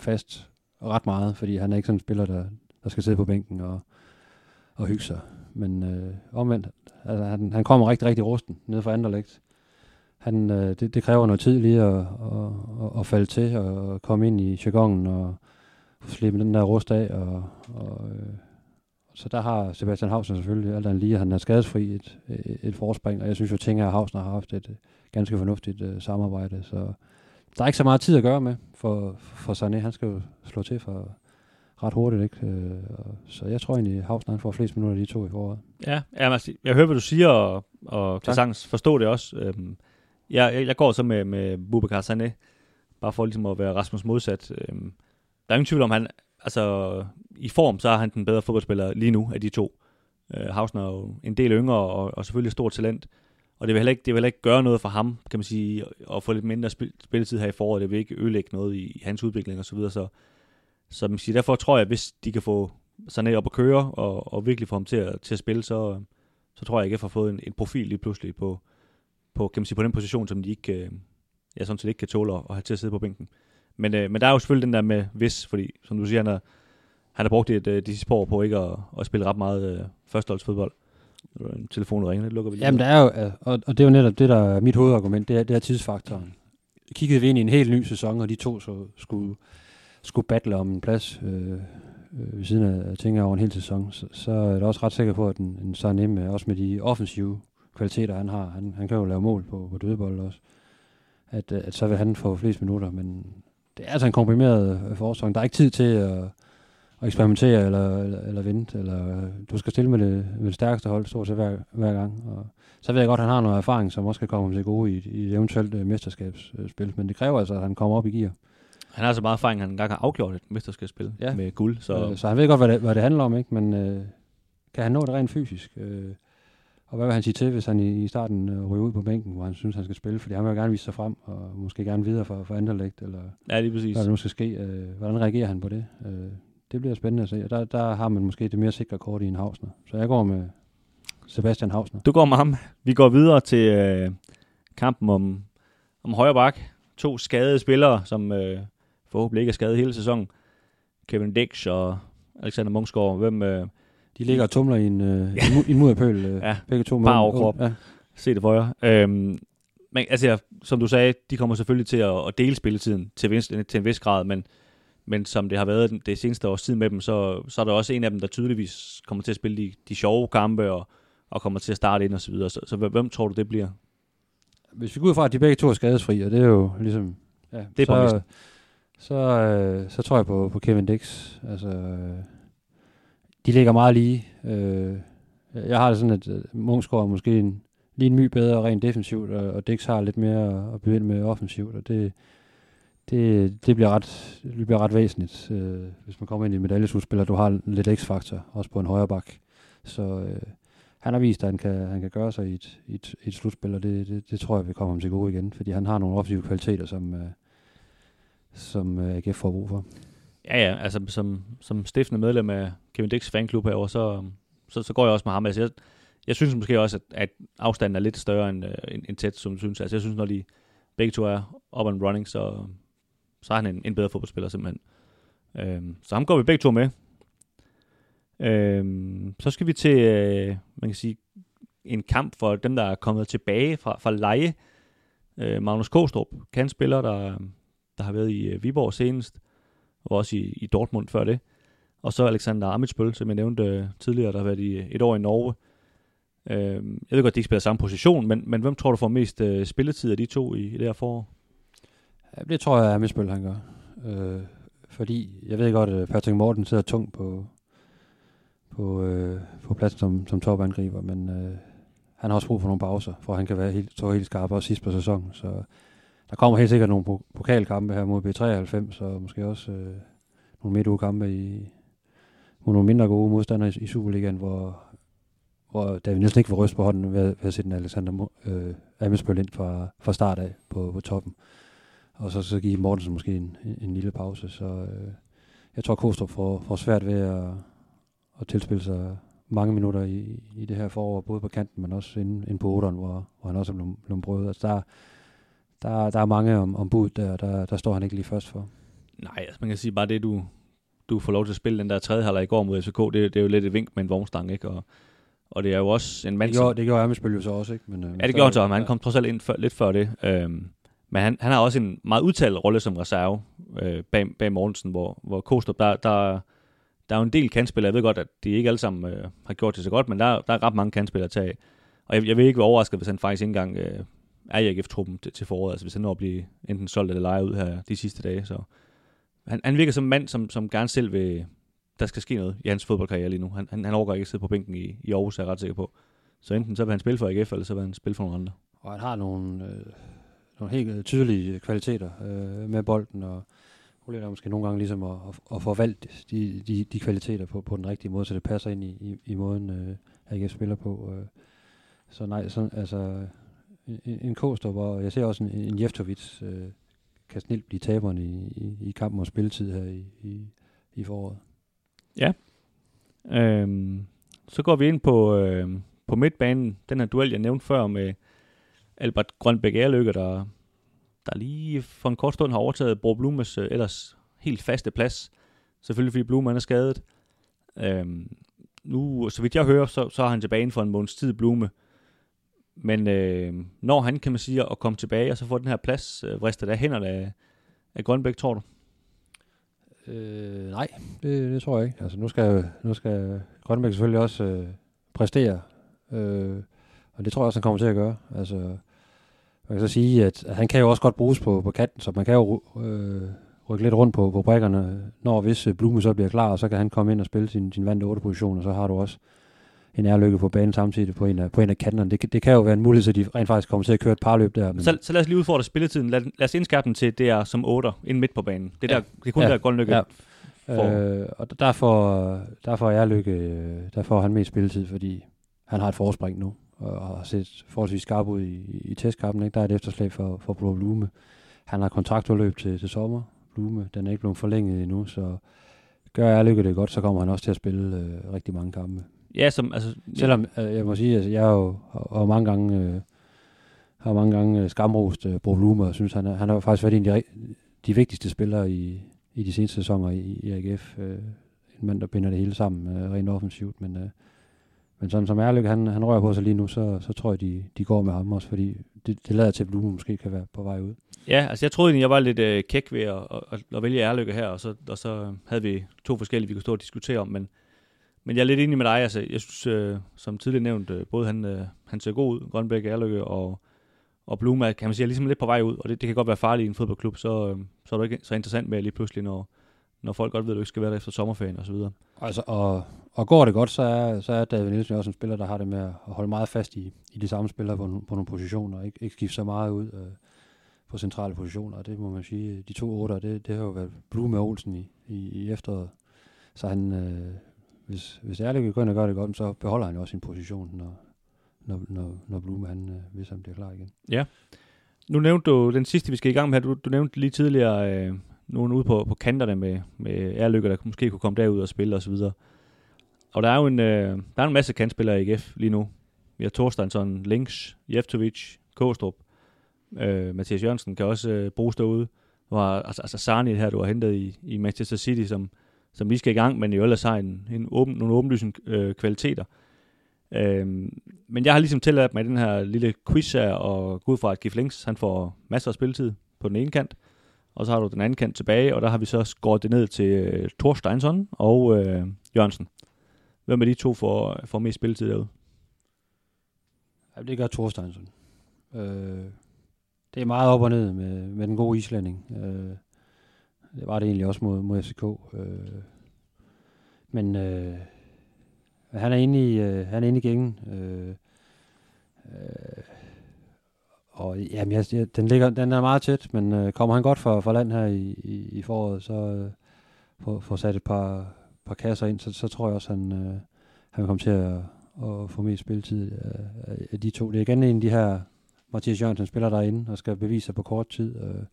fast ret meget, fordi han er ikke sådan en spiller, der, der skal sidde på bænken og, og hygge sig. Men øh, omvendt, altså, han, han kommer rigtig, rigtig rusten ned fra Anderlecht. Han, øh, det, det kræver noget tid lige at, at, at, at falde til og komme ind i jargonen og slippe den der rust af. Og, og, øh, så der har Sebastian Hausen selvfølgelig alt andet lige, han er skadesfri et, et forspring, og jeg synes jo, at Tinger og Hausen har haft et, øh, ganske fornuftigt øh, samarbejde. Så der er ikke så meget tid at gøre med for, for Sané. Han skal jo slå til for ret hurtigt. Ikke? Øh, så jeg tror egentlig, at Havsen får flest minutter af de to i foråret. Ja, jeg, jeg hører, hvad du siger, og, og kan sagtens forstå det også. Øhm, jeg, jeg, jeg går så med, med Bubakar Sané, bare for ligesom at være Rasmus modsat. Øhm, der er ingen tvivl om, han, altså i form, så er han den bedre fodboldspiller lige nu af de to. Øh, Hausen er jo en del yngre og, og selvfølgelig stort talent. Og det vil heller ikke, det vil heller ikke gøre noget for ham, kan man sige, at få lidt mindre spil, spilletid her i foråret. Det vil ikke ødelægge noget i, i hans udvikling og så videre. Så, så man siger, derfor tror jeg, at hvis de kan få sådan op at køre og, og virkelig få ham til at, til at spille, så, så tror jeg ikke, at jeg har fået en, en profil lige pludselig på, på, kan man sige, på den position, som de ikke, ja, sådan set ikke kan tåle at have til at sidde på bænken. Men, øh, men der er jo selvfølgelig den der med hvis, fordi som du siger, han har, han har brugt det, de sidste par år på ikke at, at spille ret meget øh, førsteholdsfodbold en telefon ringer, det lukker vi lige. Jamen, der er jo, og, og det er jo netop det, der er mit hovedargument, det er, det er tidsfaktoren. Kiggede vi ind i en helt ny sæson, og de to så skulle, skulle battle om en plads øh, øh, ved siden af ting over en hel sæson, så, så er jeg også ret sikker på, at en, en Sané med, øh, også med de offensive kvaliteter, han har, han, han kan jo lave mål på, på dødebold også, at, øh, at så vil han få flest minutter, men det er altså en komprimeret øh. Der er ikke tid til at at eksperimentere eller, eller, eller vente, eller øh, du skal stille med det, med det stærkeste hold stort set hver, hver gang. Og så ved jeg godt, at han har noget erfaring, som også kan komme til gode i, i et eventuelt mesterskabsspil, men det kræver altså, at han kommer op i gear. Han har så meget erfaring, at han engang har afgjort et mesterskabsspil ja. med guld. Så, øh, så han ved godt, hvad det, hvad det handler om, ikke? men øh, kan han nå det rent fysisk? Øh, og hvad vil han sige til, hvis han i, i starten øh, ryger ud på bænken, hvor han synes, han skal spille? Fordi han vil jo gerne vise sig frem, og måske gerne videre for, for Anderlecht, eller ja, lige præcis. hvad der nu skal ske. Øh, hvordan reagerer han på det? Øh, det bliver spændende at se. Og der, der har man måske det mere sikre kort i en Hausner. Så jeg går med Sebastian Hausner. Du går med ham. Vi går videre til øh, kampen om, om højre bak. To skadede spillere, som øh, forhåbentlig ikke er skadet hele sæsonen. Kevin Dix og Alexander Munchsgaard. Hvem, øh, de ligger og tumler i en, øh, ja. en mudderpøl. Øh, ja. Begge to. Bare overkrop. Ja. Se det for jer. Øhm, men altså, som du sagde, de kommer selvfølgelig til at, at dele spilletiden til, vis, til en vis grad, men men som det har været det seneste års tid med dem, så, så er der også en af dem, der tydeligvis kommer til at spille de, de sjove kampe, og, og kommer til at starte ind og så videre. Så, så hvem tror du, det bliver? Hvis vi går ud fra, at de begge to er skadesfri, og det er jo ligesom... Ja, det er så, så, øh, så tror jeg på, på Kevin Dix. Altså, øh, de ligger meget lige. Øh, jeg har det sådan, at øh, Munchsgaard er måske en, lige en my bedre rent defensivt, og, og Dix har lidt mere at byde ind med offensivt, og det, det, det, bliver ret, det bliver ret væsentligt, øh, hvis man kommer ind i en medaljeslutspil, at du har lidt x-faktor, også på en højre bak. Så øh, han har vist, at han kan, han kan gøre sig i et, i et, et slutspil, og det, det, det tror jeg, vi kommer ham til gode igen, fordi han har nogle offensive kvaliteter, som, øh, som øh, AGF får brug for. Ja, ja, altså som, som stiftende medlem af Kevin Dix fanklub herovre, så, så, så går jeg også med ham. Altså, jeg, jeg synes måske også, at, at afstanden er lidt større end, øh, end, end tæt, som du synes. Altså, jeg synes, når de begge to er up and running, så, så er han en, en bedre fodboldspiller simpelthen. Øhm, så ham går vi begge to med. Øhm, så skal vi til, øh, man kan sige, en kamp for dem, der er kommet tilbage fra, fra leje. Øh, Magnus Kostrup, kan spiller, der, der har været i øh, Viborg senest, og også i, i Dortmund før det. Og så Alexander Amitsbøl, som jeg nævnte øh, tidligere, der har været i øh, et år i Norge. Øh, jeg ved godt, at de ikke spiller samme position, men, men hvem tror du får mest øh, spilletid af de to i, i det her forår? Ja, det tror jeg, at Amitsbøl han gør. Øh, fordi jeg ved godt, at Patrick Morten sidder tungt på, på, øh, på pladsen som, som topangriber, men øh, han har også brug for nogle pauser, for at han kan være helt, så helt skarp også sidst på sæsonen. Så der kommer helt sikkert nogle pokalkampe her mod B93, og måske også øh, nogle midtugekampe i, mod nogle mindre gode modstandere i, i Superligaen, hvor, hvor David Nielsen ikke var ryst på hånden ved, ved at sætte en Alexander øh, Amesbøl ind fra, fra start af på, på toppen. Og så, så give Mortensen måske en, en, en lille pause. Så øh, jeg tror, Kostrup får, får svært ved at, at tilspille sig mange minutter i, i det her forår, både på kanten, men også inde, inde på 8'eren, hvor, hvor han også er blevet, blevet prøvet. Altså der, der, der er mange om, om bud der, der, der står han ikke lige først for. Nej, altså man kan sige bare det, du, du får lov til at spille den der tredje halvleg i går mod FCK, det, det er jo lidt et vink med en vognstang, ikke? Og, og det er jo også en mand, det gjorde, det gjorde Amesbøl jo så også, ikke? Men, øh, ja, det gjorde han så, men han kom trods alt ind før, lidt før det. Øhm, men han, han har også en meget udtalt rolle som reserve øh, bag, bag Mortensen, hvor, hvor Kostrup, der, der, der er jo en del kantspillere. Jeg ved godt, at de ikke alle sammen øh, har gjort det så godt, men der, der er ret mange kantspillere at tage Og jeg, jeg vil ikke være overrasket, hvis han faktisk ikke engang øh, AGF-truppen til, til foråret. Altså hvis han når at blive enten solgt eller lejet ud her de sidste dage. Så han, han virker som en mand, som, som gerne selv vil, der skal ske noget i hans fodboldkarriere lige nu. Han, han, han overgår ikke at sidde på bænken i, i Aarhus, er jeg ret sikker på. Så enten så vil han spille for AGF, eller så vil han spille for nogle andre. Og han har nogle, øh, nogle helt øh, tydelige øh, kvaliteter øh, med bolden, og problemet er måske nogle gange ligesom at, at, at forvalte de, de, de kvaliteter på, på den rigtige måde, så det passer ind i, i, i måden, øh, AGF spiller på. Øh. Så nej, sådan, altså en, en Kostrup, og jeg ser også en, en Jeftovic, øh, kan snilt blive taberen i, i, i kampen og spilletid her i, i, i foråret. Ja. Øhm, så går vi ind på, øh, på midtbanen. Den her duel, jeg nævnte før med Albert Grønbæk Erløkke, der, der lige for en kort stund har overtaget Bro Blumes øh, ellers helt faste plads. Selvfølgelig fordi Blume er skadet. Øhm, nu, så vidt jeg hører, så, så har han tilbage for en måneds tid Blume. Men øh, når han, kan man sige, at komme tilbage og så få den her plads øh, vristet af hænderne af, af Grønbæk, tror du? Øh, nej, det, det tror jeg ikke. Altså, nu skal, nu skal Grønbæk selvfølgelig også øh, præstere, øh, og det tror jeg også, han kommer til at gøre. Altså, man kan så sige, at, at han kan jo også godt bruges på, på kanten, så man kan jo øh, rykke lidt rundt på, på brækkerne, når hvis øh, Blume så bliver klar, og så kan han komme ind og spille sin, sin vante 8 position, og så har du også en ærlykke på banen samtidig på en af, på en af kanterne. Det, det kan jo være en mulighed, så de rent faktisk kommer til at køre et par løb der. Men... Så, så lad os lige udfordre spilletiden. Lad, lad os indskærpe den til, det er som 8 ind midt på banen. Det, er, ja. der, det er kun ja. der Grønlykke ja. For... Øh, og der får, der får Ærlykke, der får han mest spilletid, fordi han har et forspring nu, og har set forholdsvis skarp ud i, i testkampen. Ikke? Der er et efterslag for, for Blå Blume. Han har kontraktudløb til, til sommer. Blume, den er ikke blevet forlænget endnu, så gør Ærlykke det godt, så kommer han også til at spille øh, rigtig mange kampe. Ja, som, altså, Selvom øh, jeg må sige, at altså, jeg har jo har mange gange, øh, har mange gange øh, skamrost øh, Bro Blume, og synes, han, er, han har faktisk været en af de, de vigtigste spillere i, i de seneste sæsoner i, i AGF. Øh, en mand, der binder det hele sammen øh, rent offensivt, men, øh, men sådan som Erlyk, han, han rører på sig lige nu, så, så tror jeg, de, de går med ham også, fordi det, det lader til, at Blume måske kan være på vej ud. Ja, altså jeg troede egentlig, jeg var lidt øh, kæk ved at, at, at, at vælge Erlykke her, og så, og så havde vi to forskellige, vi kunne stå og diskutere om, men men jeg er lidt enig med dig. Altså, jeg synes, øh, som tidligere nævnt, øh, både han, øh, han ser god ud, Grønbæk, Erløkke og, og Bluma, kan man sige, er ligesom lidt på vej ud, og det, det kan godt være farligt i en fodboldklub, så, øh, så er det ikke så interessant med lige pludselig, når, når folk godt ved, at du ikke skal være der efter sommerferien og så videre. Altså, og, og går det godt, så er, så er David Nielsen også en spiller, der har det med at holde meget fast i, i de samme spillere på, på nogle positioner, og ikke, ikke skifte så meget ud øh, på centrale positioner, og det må man sige, de to otter, det, det har jo været Blume og Olsen i, i, i efteråret, så han, øh, hvis, hvis Erling går ind og gør det godt, så beholder han også sin position, når, når, når, når Blume, han, øh, hvis han bliver klar igen. Ja. Nu nævnte du den sidste, vi skal i gang med her. Du, du nævnte lige tidligere øh, nogen ude på, på kanterne med, med ærlykker, der måske kunne komme derud og spille osv. Og, og der er jo en, øh, der er en masse kantspillere i IGF lige nu. Vi har Thorsteinsson, Links, Jeftovic, Kostrup. Øh, Mathias Jørgensen kan også øh, bruges derude. Og altså, altså Sarni her, du har hentet i, i Manchester City, som som lige skal i gang, men jo ellers har en, en åben, nogle åbenlyse øh, kvaliteter. Øhm, men jeg har ligesom tilladt mig den her lille quiz her, og gå ud fra, at Gif Links, han får masser af spilletid på den ene kant, og så har du den anden kant tilbage, og der har vi så skåret det ned til øh, Thor Steinsson og øh, Jørgensen. Hvem af de to får, får mest spilletid derude? Ja, det gør Thorsteinsson. Øh, det er meget op og ned med, med den gode islænding. Øh, det var det egentlig også mod, mod FCK. Øh, men øh, han er inde i, øh, han er inde i gængen. Øh, øh, og jamen, jeg, jeg, den, ligger, den er meget tæt, men øh, kommer han godt for, for land her i, i, i foråret, så øh, får, får sat et par, par kasser ind, så, så tror jeg også, han, øh, han vil komme til at, at få mere spilletid af, af de to. Det er igen en af de her, Mathias Jørgensen spiller derinde og skal bevise sig på kort tid. Øh,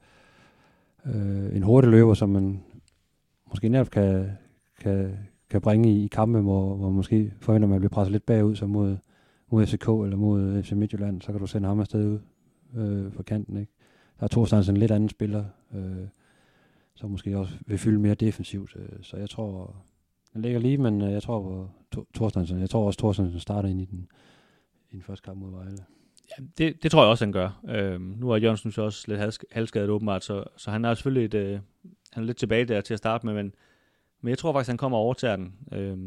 øh, en hurtig løber, som man måske netop kan, kan, kan bringe i, i kampe, hvor, hvor måske forventer man at blive presset lidt bagud, så mod, mod FCK eller mod FC Midtjylland, så kan du sende ham afsted ud øh, for kanten. Ikke? Der er Thorstein en lidt anden spiller, øh, som måske også vil fylde mere defensivt. Øh, så jeg tror, den ligger lige, men øh, jeg tror på Thorstensen. Jeg tror også, Thorstensen starter ind i den, i den første kamp mod Vejle. Ja, det, det tror jeg også, han gør. Øh, nu er Jørgensen så også lidt halvskadet åbenbart, så, så han er selvfølgelig et, øh, han er lidt tilbage der til at starte med, men, men jeg tror faktisk, han kommer over overtager den. Øh,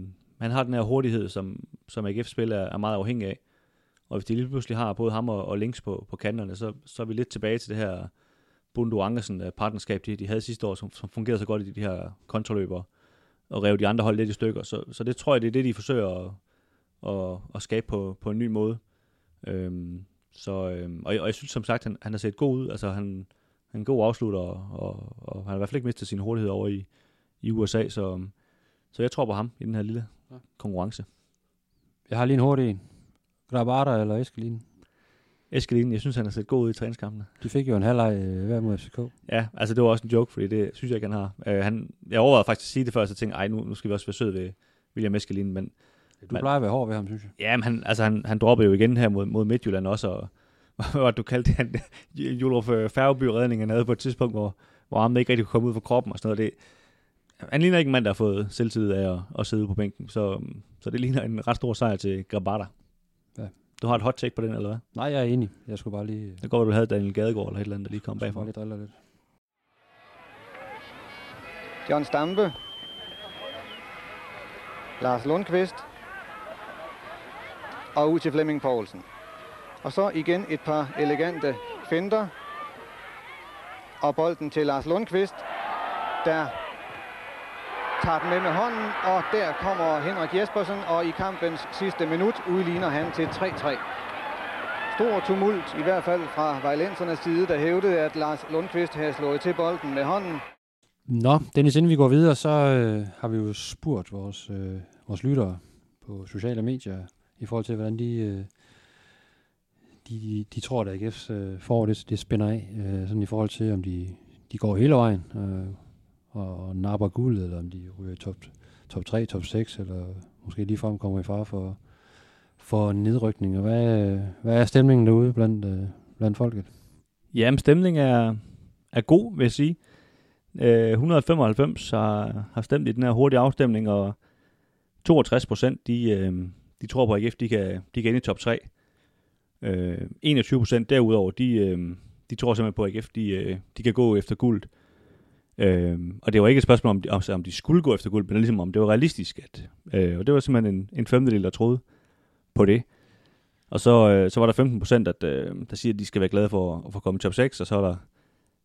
han har den her hurtighed, som, som AGF-spiller er meget afhængig af. Og hvis de lige pludselig har både ham og, og Links på, på kanterne, så, så er vi lidt tilbage til det her Bundo Andersen partnerskab de, de havde sidste år, som, som fungerede så godt i de her kontroløber, og rev de andre hold lidt i stykker. Så, så det tror jeg, det er det, de forsøger at, at, at skabe på, på en ny måde. Øhm, så, øhm, og, og jeg synes som sagt, han, han har set god ud. Altså han, han er en god afslutter, og, og, og han har i hvert fald ikke mistet sin hurtighed over i, i USA, så, så jeg tror på ham i den her lille konkurrence. Jeg har lige en hurtig en. Grabata eller Eskelin? Eskelin, jeg synes, han har set god ud i træningskampene. De fik jo en halvleg øh, hver mod FCK. Ja, altså det var også en joke, fordi det synes jeg ikke, han har. Uh, han, jeg overvejede faktisk at sige det før, så jeg tænkte, ej, nu, nu skal vi også være søde ved William Eskelin, men... Du plejer at være hård ved ham, synes jeg. Ja, men han, altså, han, han droppede jo igen her mod, mod Midtjylland også, og hvad var du kaldte han, Julef øh, Færgeby-redningen havde på et tidspunkt, hvor, hvor han ikke rigtig kunne komme ud fra kroppen og sådan noget. Det, han ligner ikke en mand, der har fået selvtid af at, at sidde på bænken, så, så det ligner en ret stor sejr til Grabata. Ja. Du har et hot take på den, eller hvad? Nej, jeg er enig. Jeg skulle bare lige... Det går, at du havde Daniel Gadegaard eller et eller andet, der lige kom bagfra. Jeg driller lidt. John Stampe. Lars Lundqvist. Og ud til Flemming Poulsen. Og så igen et par elegante finder. Og bolden til Lars Lundqvist, der tager den med med hånden, og der kommer Henrik Jespersen, og i kampens sidste minut udligner han til 3-3. Stor tumult, i hvert fald fra vejlensernes side, der hævdede, at Lars Lundqvist havde slået til bolden med hånden. Nå, Dennis, inden vi går videre, så øh, har vi jo spurgt vores, øh, vores lyttere på sociale medier i forhold til, hvordan de, øh, de, de tror, at AGF øh, får det, det spænder af, øh, sådan i forhold til, om de, de går hele vejen øh, og, og napper guld, eller om de ryger top, top 3, top 6, eller måske ligefrem kommer i far for, for nedrykning. Og hvad, hvad er stemningen derude blandt, øh, blandt folket? Jamen, stemningen er, er god, vil jeg sige. Øh, 195 har, har stemt i den her hurtige afstemning, og 62 procent, de, øh, de tror på, at AGF de kan, de kan ind i top 3. Øh, 21 procent derudover, de, øh, de tror simpelthen på, at AGF de, øh, de kan gå efter guld. Øh, og det var ikke et spørgsmål, om de, om de skulle gå efter guld, men ligesom om det var realistisk. At, øh, og det var simpelthen en, en femtedel, der troede på det. Og så, øh, så var der 15 procent, øh, der siger, at de skal være glade for at få komme top 6, og så er der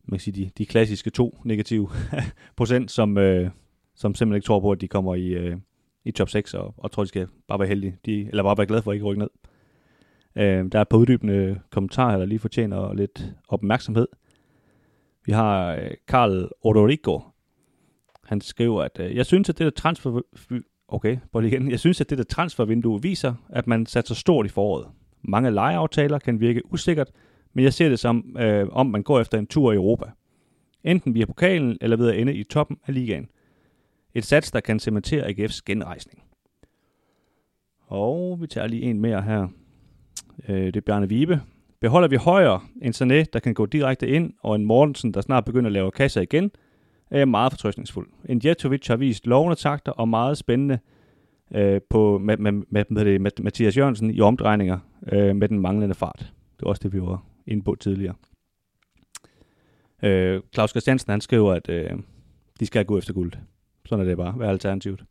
man kan sige, de, de klassiske to negative procent, som, øh, som simpelthen ikke tror på, at de kommer i, øh, i top 6, og, og tror, de skal bare være heldige, de, eller bare være glade for at ikke rykke ned. Øh, der er et par uddybende kommentarer, der lige fortjener lidt opmærksomhed. Vi har øh, Karl Odorico. Han skriver, at øh, jeg synes, at det der transfer... Okay, på igen. Jeg synes, at det der transfervindue viser, at man satser stort i foråret. Mange lejeaftaler kan virke usikkert, men jeg ser det som, øh, om man går efter en tur i Europa. Enten via pokalen eller ved at ende i toppen af ligaen. Et sats, der kan cementere AGF's genrejsning. Og vi tager lige en mere her. Øh, det er Bjarne Vibe. Beholder vi højere en Sané, der kan gå direkte ind, og en Mortensen, der snart begynder at lave kasser igen, er jeg meget fortrøstningsfuld. En Jetovic har vist lovende takter og meget spændende øh, på, med, med, med, med, det, med Mathias Jørgensen i omdrejninger øh, med den manglende fart. Det var også det, vi var inde på tidligere. Øh, Claus Christiansen, han skriver, at øh, de skal gå efter guld. Sådan er det bare. Hvad er alternativet?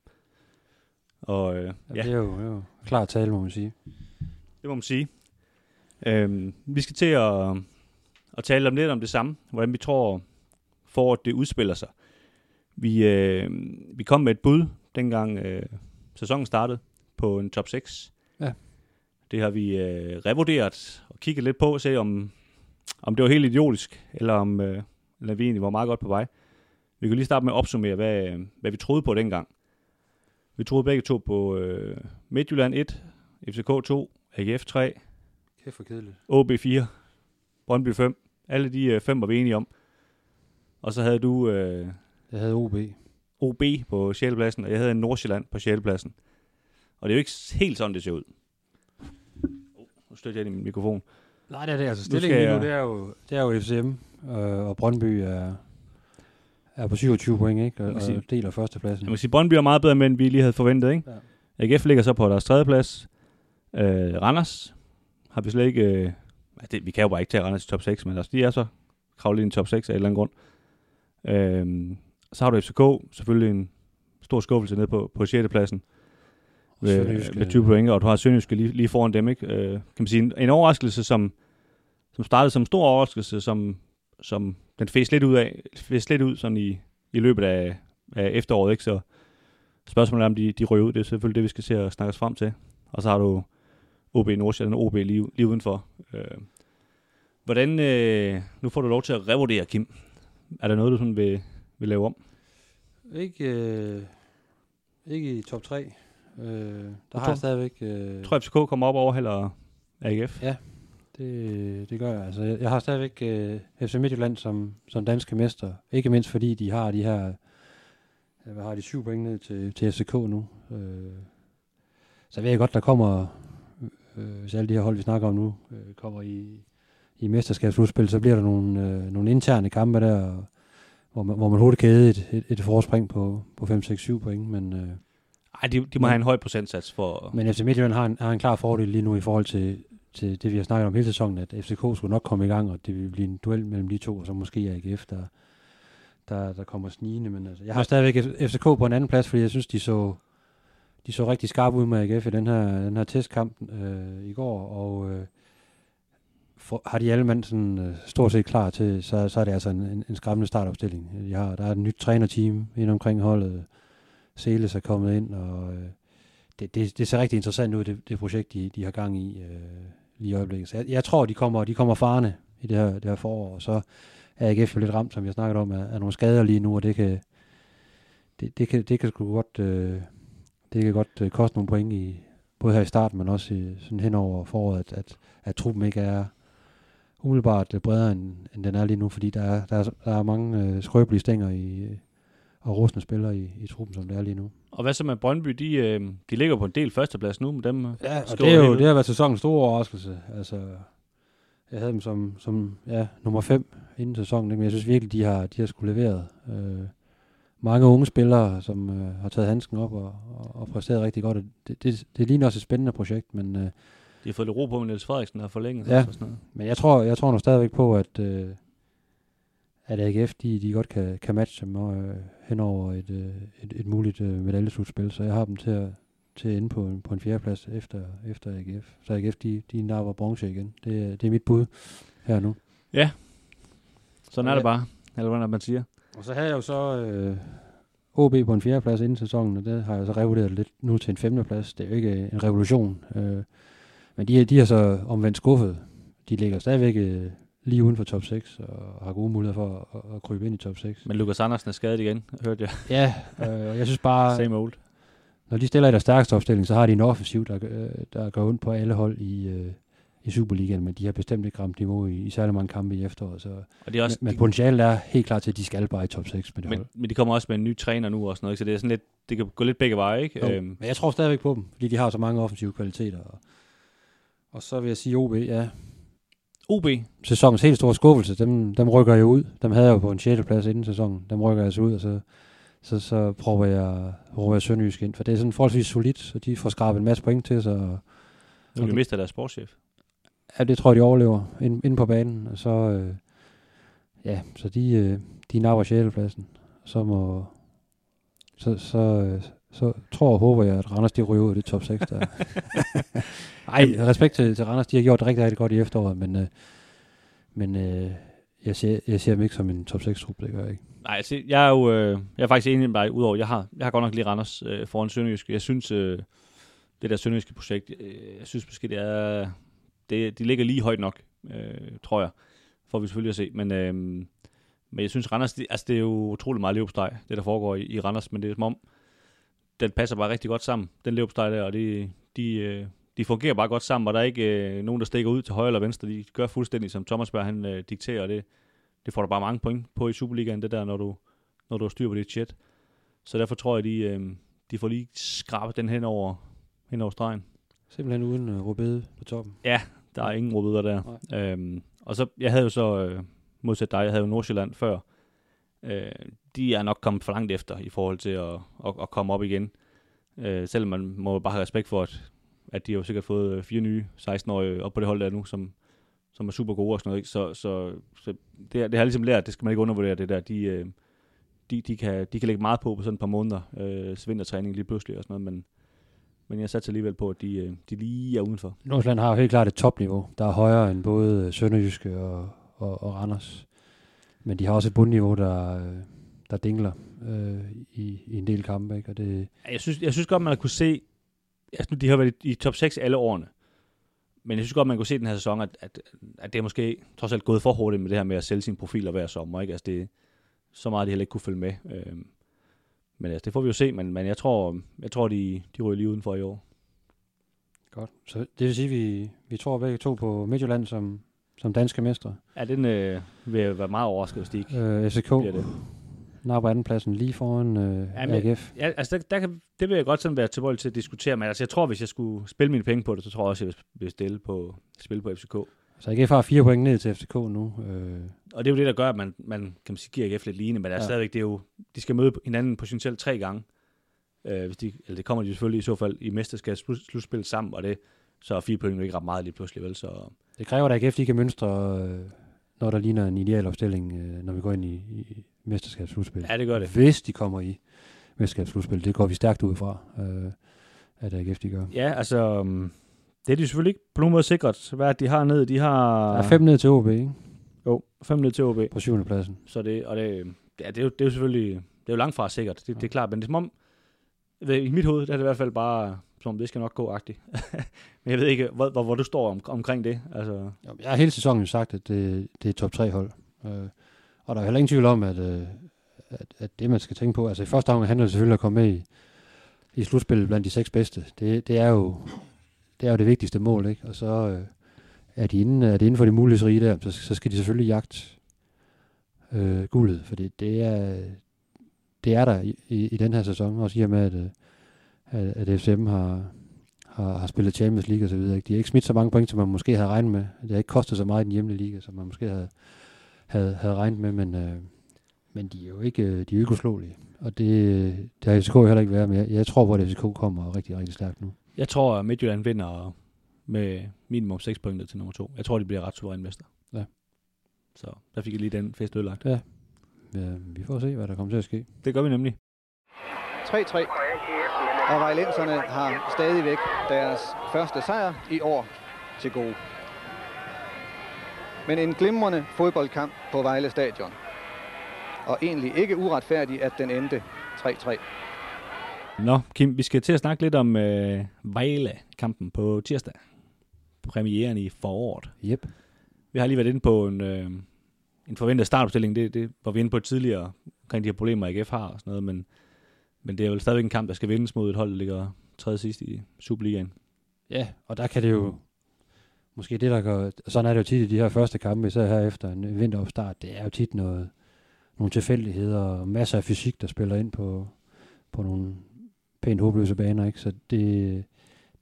Og øh, ja. Det er jo, jo klar tale, må man sige. Det må man sige. Øh, vi skal til at, at tale om lidt om det samme. Hvordan vi tror, for at det udspiller sig. Vi, øh, vi kom med et bud, dengang øh, sæsonen startede, på en top 6. Ja. Det har vi øh, revurderet og kigget lidt på, se om, om det var helt idiotisk, eller om øh, eller vi egentlig var meget godt på vej. Vi kan lige starte med at opsummere, hvad, hvad vi troede på dengang. Vi troede begge to på øh, Midtjylland 1, FCK 2, AGF 3, Kæft for kedeligt. OB 4, Brøndby 5. Alle de øh, fem var vi enige om. Og så havde du... Øh, jeg havde OB. OB på 6. pladsen, og jeg havde Nordsjælland på 6. pladsen. Og det er jo ikke helt sådan, det ser ud. Oh, nu støtter jeg i min mikrofon. Nej, det er det. Altså, stillingen lige nu, det er jo, det er jo FCM, øh, og Brøndby er, er på 27 point, ikke? Og, sige, og deler førstepladsen. Jeg må sige, Brøndby er meget bedre, end vi lige havde forventet, ikke? Ja. AGF ligger så på deres tredje plads. Øh, Randers har vi slet ikke... Øh, det, vi kan jo bare ikke tage Randers i top 6, men altså, de er så kravlet ind i top 6 af en eller anden grund. Øh, så har du FCK, selvfølgelig en stor skuffelse ned på, på 6. pladsen med, med 20 point, og du har Sønderjyske lige, lige foran dem. Ikke? Øh, kan man sige, en, en overraskelse, som, som startede som en stor overraskelse, som, som den fæs lidt ud af, fæs lidt ud sådan i, i løbet af, af efteråret. Ikke? Så spørgsmålet er, om de, de ryger ud. Det er selvfølgelig det, vi skal se og snakke os frem til. Og så har du OB Nordsjælland og OB lige, lige udenfor. Øh, hvordan, øh, nu får du lov til at revurdere, Kim. Er der noget, du sådan vil, vil lave om? Ikke, øh, ikke i top 3. Øh, der du har jeg stadigvæk... Øh, tror FCK kommer op over eller AGF? Ja, det, det gør jeg. Altså, jeg, har stadigvæk øh, FC Midtjylland som, som danske mester. Ikke mindst fordi de har de her... Hvad har de syv point ned til, til FCK nu? Øh, så ved jeg godt, der kommer... Øh, hvis alle de her hold, vi snakker om nu, øh, kommer i, i mesterskabsudspil, så bliver der nogle, øh, nogle interne kampe der, hvor man, hvor man hurtigt kan et, et, et forspring på, på 5-6-7 point, men... Øh, ej, de, de må have en høj procentsats for... Men FC Midtjylland har en, har en klar fordel lige nu i forhold til, til det, vi har snakket om hele sæsonen, at FCK skulle nok komme i gang, og det vil blive en duel mellem de to, og så måske AGF, der, der, der kommer snigende. Men altså, jeg har stadigvæk FCK på en anden plads, fordi jeg synes, de så, de så rigtig skarpe ud med AGF i den her, den her testkamp øh, i går, og øh, for, har de alle mand sådan, øh, stort set klar til, så, så er det altså en, en, en skræmmende startopstilling. De har, der er et nyt trænerteam ind omkring holdet, Seles er kommet ind, og øh, det, det, det ser rigtig interessant ud, det, det projekt, de, de har gang i øh, lige i øjeblikket. Så jeg, jeg tror, de kommer, de kommer farne i det her, det her forår, og så er AGF jo lidt ramt, som jeg snakket om, af, af nogle skader lige nu, og det kan, det, det kan, det kan sgu godt, øh, det kan godt øh, koste nogle point i, både her i starten, men også i, sådan hen over foråret, at, at, at truppen ikke er umiddelbart øh, bredere, end, end den er lige nu, fordi der er, der er, der er mange øh, skrøbelige stænger i, og rustne spillere i, i truppen, som det er lige nu. Og hvad så med Brøndby? De, øh, de ligger på en del førsteplads nu, med dem øh, Ja, og det, er jo, det har været sæsonens store overraskelse. Altså, jeg havde dem som, som ja, nummer 5 inden sæsonen, men jeg synes virkelig, de har, de har skulle leveret. Øh, mange unge spillere, som øh, har taget handsken op og, og, og præsteret rigtig godt. Det, det, det ligner også et spændende projekt, men... Øh, de har fået lidt ro på med Niels Frederiksen, der har forlænget. Ja, og sådan noget. men jeg tror, jeg tror nu stadigvæk på, at, øh, at AGF, de, de godt kan, kan matche dem og, øh, hen over et, øh, et, et muligt øh, medaljeslutspil, så jeg har dem til at, til at ende på en, på en fjerdeplads efter, efter AGF. Så AGF, de, de napper bronze igen. Det, det er mit bud her nu. Ja, sådan er det bare, eller hvordan man siger. Og så havde jeg jo så øh, OB på en fjerdeplads inden sæsonen, og det har jeg så revurderet lidt nu til en femteplads. Det er jo ikke en revolution, øh, men de, de er så omvendt skuffet. De ligger stadigvæk øh, lige uden for top 6, og har gode muligheder for at, at krybe ind i top 6. Men Lukas Andersen er skadet igen, hørte jeg. Ja, øh, jeg synes bare... Same old. Når de stiller i deres stærkeste opstilling, så har de en offensiv, der, øh, der går ondt på alle hold i, øh, i Superligaen, men de har bestemt ikke ramt niveau i, i særlig mange kampe i efteråret. Så, og det er også, men, men potentialet er helt klart til, at de skal bare i top 6 med det men, hold. Men de kommer også med en ny træner nu og sådan noget, så det er sådan lidt, det kan gå lidt begge veje, ikke? Jo, øhm. Men jeg tror stadigvæk på dem, fordi de har så mange offensive kvaliteter. Og, og så vil jeg sige OB, ja, OB. Sæsonens helt store skuffelse, dem, dem rykker jo ud. Dem havde jeg jo på en 6. plads inden sæsonen. Dem rykker jeg så ud, og så så, så prøver jeg, prøver jeg Sønderjysk ind, for det er sådan forholdsvis solidt, så de får skrabet en masse point til sig, og Nu okay. mister deres sportschef. ja, det tror jeg, de overlever ind, inde på banen, og så, øh, ja, så de, øh, de napper sjældepladsen, så må, så, så, øh, så tror og håber jeg, at Randers de ryger ud af det top 6 der. Ej, respekt til, til Randers, de har gjort det rigtig, rigtig godt i efteråret, men, øh, men øh, jeg, ser, jeg ser dem ikke som en top 6 trup, det gør jeg ikke. Nej, altså, jeg er jo øh, jeg er faktisk enig med dig, udover, jeg har, jeg har godt nok lige Randers øh, foran Sønderjysk. Jeg synes, øh, det der Sønderjyske projekt, øh, jeg synes måske, det er, det, de ligger lige højt nok, øh, tror jeg. Får vi selvfølgelig at se. Men, øh, men jeg synes, Randers, det, altså, det er jo utrolig meget løbsteg, det der foregår i, i Randers, men det er som om, den passer bare rigtig godt sammen, den løbsteg der, og det, de, øh, de fungerer bare godt sammen, og der er ikke øh, nogen, der stikker ud til højre eller venstre. De gør fuldstændig, som Thomas Berg, han øh, dikterer, og det, det får du bare mange point på i Superligaen, det der, når du, når du har styr på dit shit. Så derfor tror jeg, de, øh, de får lige skrabet den hen over, hen over stregen. Simpelthen uden uh, Rubede på toppen. Ja, der er ingen rødder der. Øhm, og så, jeg havde jo så, øh, modsat dig, jeg havde jo Nordsjælland før. Øh, de er nok kommet for langt efter i forhold til at, at, at komme op igen. Øh, selvom man må bare have respekt for, at, at de har jo sikkert fået øh, fire nye 16-årige op på det hold der nu, som, som er super gode og sådan noget. Ikke? Så, så, så det, det har ligesom lært, det skal man ikke undervurdere det der. De, øh, de, de, kan, de kan lægge meget på på sådan et par måneder, øh, vintertræning lige pludselig og sådan noget, men, men jeg satte alligevel på, at de, øh, de lige er udenfor. Nordsjælland har jo helt klart et topniveau, der er højere end både Sønderjyske og, og, og Randers. Men de har også et bundniveau, der, øh, der dingler øh, i, i en del kampe. Ikke? Og det, Jeg synes, jeg synes godt, man har kunne se, altså, de har været i, top 6 alle årene, men jeg synes godt, man kunne se den her sæson, at, at, at det er måske trods alt gået for hurtigt med det her med at sælge sine profiler hver sommer. Ikke? Altså, det, så meget de heller ikke kunne følge med. Øhm, men altså, det får vi jo se, men, men jeg tror, jeg tror de, de ryger lige udenfor i år. godt. Så det vil sige, at vi, vi tror begge to på Midtjylland som, som danske mestre. Ja, den øh, vil jeg være meget overrasket, hvis de ikke Øh, FCK bliver det. Napper andenpladsen lige foran øh, Ja, men- AGF. Ja, altså der, der kan, det vil jeg godt sådan være tilbøjelig til at diskutere, men altså, jeg tror, hvis jeg skulle spille mine penge på det, så tror jeg også, jeg vil stille på, spille på FCK. Så AGF har fire point ned til FCK nu. Øh, Og det er jo det, der gør, at man, man kan man sige, giver AGF lidt lignende, men Ja. stadigvæk, det er jo, de skal møde hinanden potentielt tre gange. Øh, hvis de, eller det kommer de selvfølgelig i så fald i mesterskabsslutspil sammen, og det, så er fire point jo ikke ret meget lige pludselig, vel? Så, det kræver, at AGF de kan mønstre, øh, når der ligner en ideal opstilling, øh, når vi går ind i, i mesterskabsslutspil. ja, det gør det. Hvis de kommer i mesterskabsslutspil, det går vi stærkt ud fra, øh, at AGF de gør. Ja, altså, um, det er de selvfølgelig ikke på nogen måde sikret. Hvad de har ned? De har... Der er fem ned til OB, ikke? Jo, fem ned til OB. På syvende pladsen. Så det, og det, ja, det, er jo, det er jo selvfølgelig, det er jo langt fra sikkert, det, det er klart, men det er som om, ved, i mit hoved, der er det i hvert fald bare, som om det skal nok gå agtigt. men jeg ved ikke, hvor, hvor, hvor du står om, omkring det. Altså, Jeg har hele sæsonen jo sagt, at det, det er top 3 hold. Øh, og der er heller ingen tvivl om, at, øh, at, at det man skal tænke på, altså i første omgang handler det selvfølgelig om at komme med i, i slutspillet blandt de seks bedste. Det, det, er jo, det er jo det vigtigste mål, ikke? Og så øh, er, de inden, er det inden for det mulighedsrige der, så, så skal de selvfølgelig jagte øh, guldet, for det, det, er, det er der i, i, i den her sæson, også i og med, at, øh, at, at FCM har, har, har spillet Champions League og så videre. Ikke? De har ikke smidt så mange point, som man måske havde regnet med. Det har ikke kostet så meget i den hjemlige liga, som man måske havde, havde, havde regnet med, men, øh, men de er jo ikke, øh, de er jo ikke uslåelige. Og det, det har FCK jo heller ikke været, men jeg, jeg tror på, at FCK kommer rigtig, rigtig stærkt nu. jeg tror, at Midtjylland vinder med minimum 6 point ned til nummer 2. Jeg tror, de bliver ret suveræn mester. Ja. Så der fik jeg lige den fest ødelagt. Ja, vi får se, hvad der kommer til at ske. Det gør vi nemlig. 3-3. Og vejlenserne har stadigvæk deres første sejr i år til gode. Men en glimrende fodboldkamp på Vejle Stadion. Og egentlig ikke uretfærdigt, at den endte 3-3. Nå, Kim, vi skal til at snakke lidt om øh, Vejle-kampen på tirsdag. Premieren i foråret. Yep. Vi har lige været inde på en, øh, en forventet startopstilling. Det, det var vi inde på tidligere, omkring de her problemer, AGF har og sådan noget. Men, men det er vel stadigvæk en kamp, der skal vindes mod et hold, der ligger tredje sidst i Superligaen. Ja, og der kan det jo, måske det der gør, sådan er det jo tit i de her første kampe, især her efter en vinteropstart, det er jo tit noget, nogle tilfældigheder og masser af fysik, der spiller ind på, på nogle pænt håbløse baner, ikke? Så det,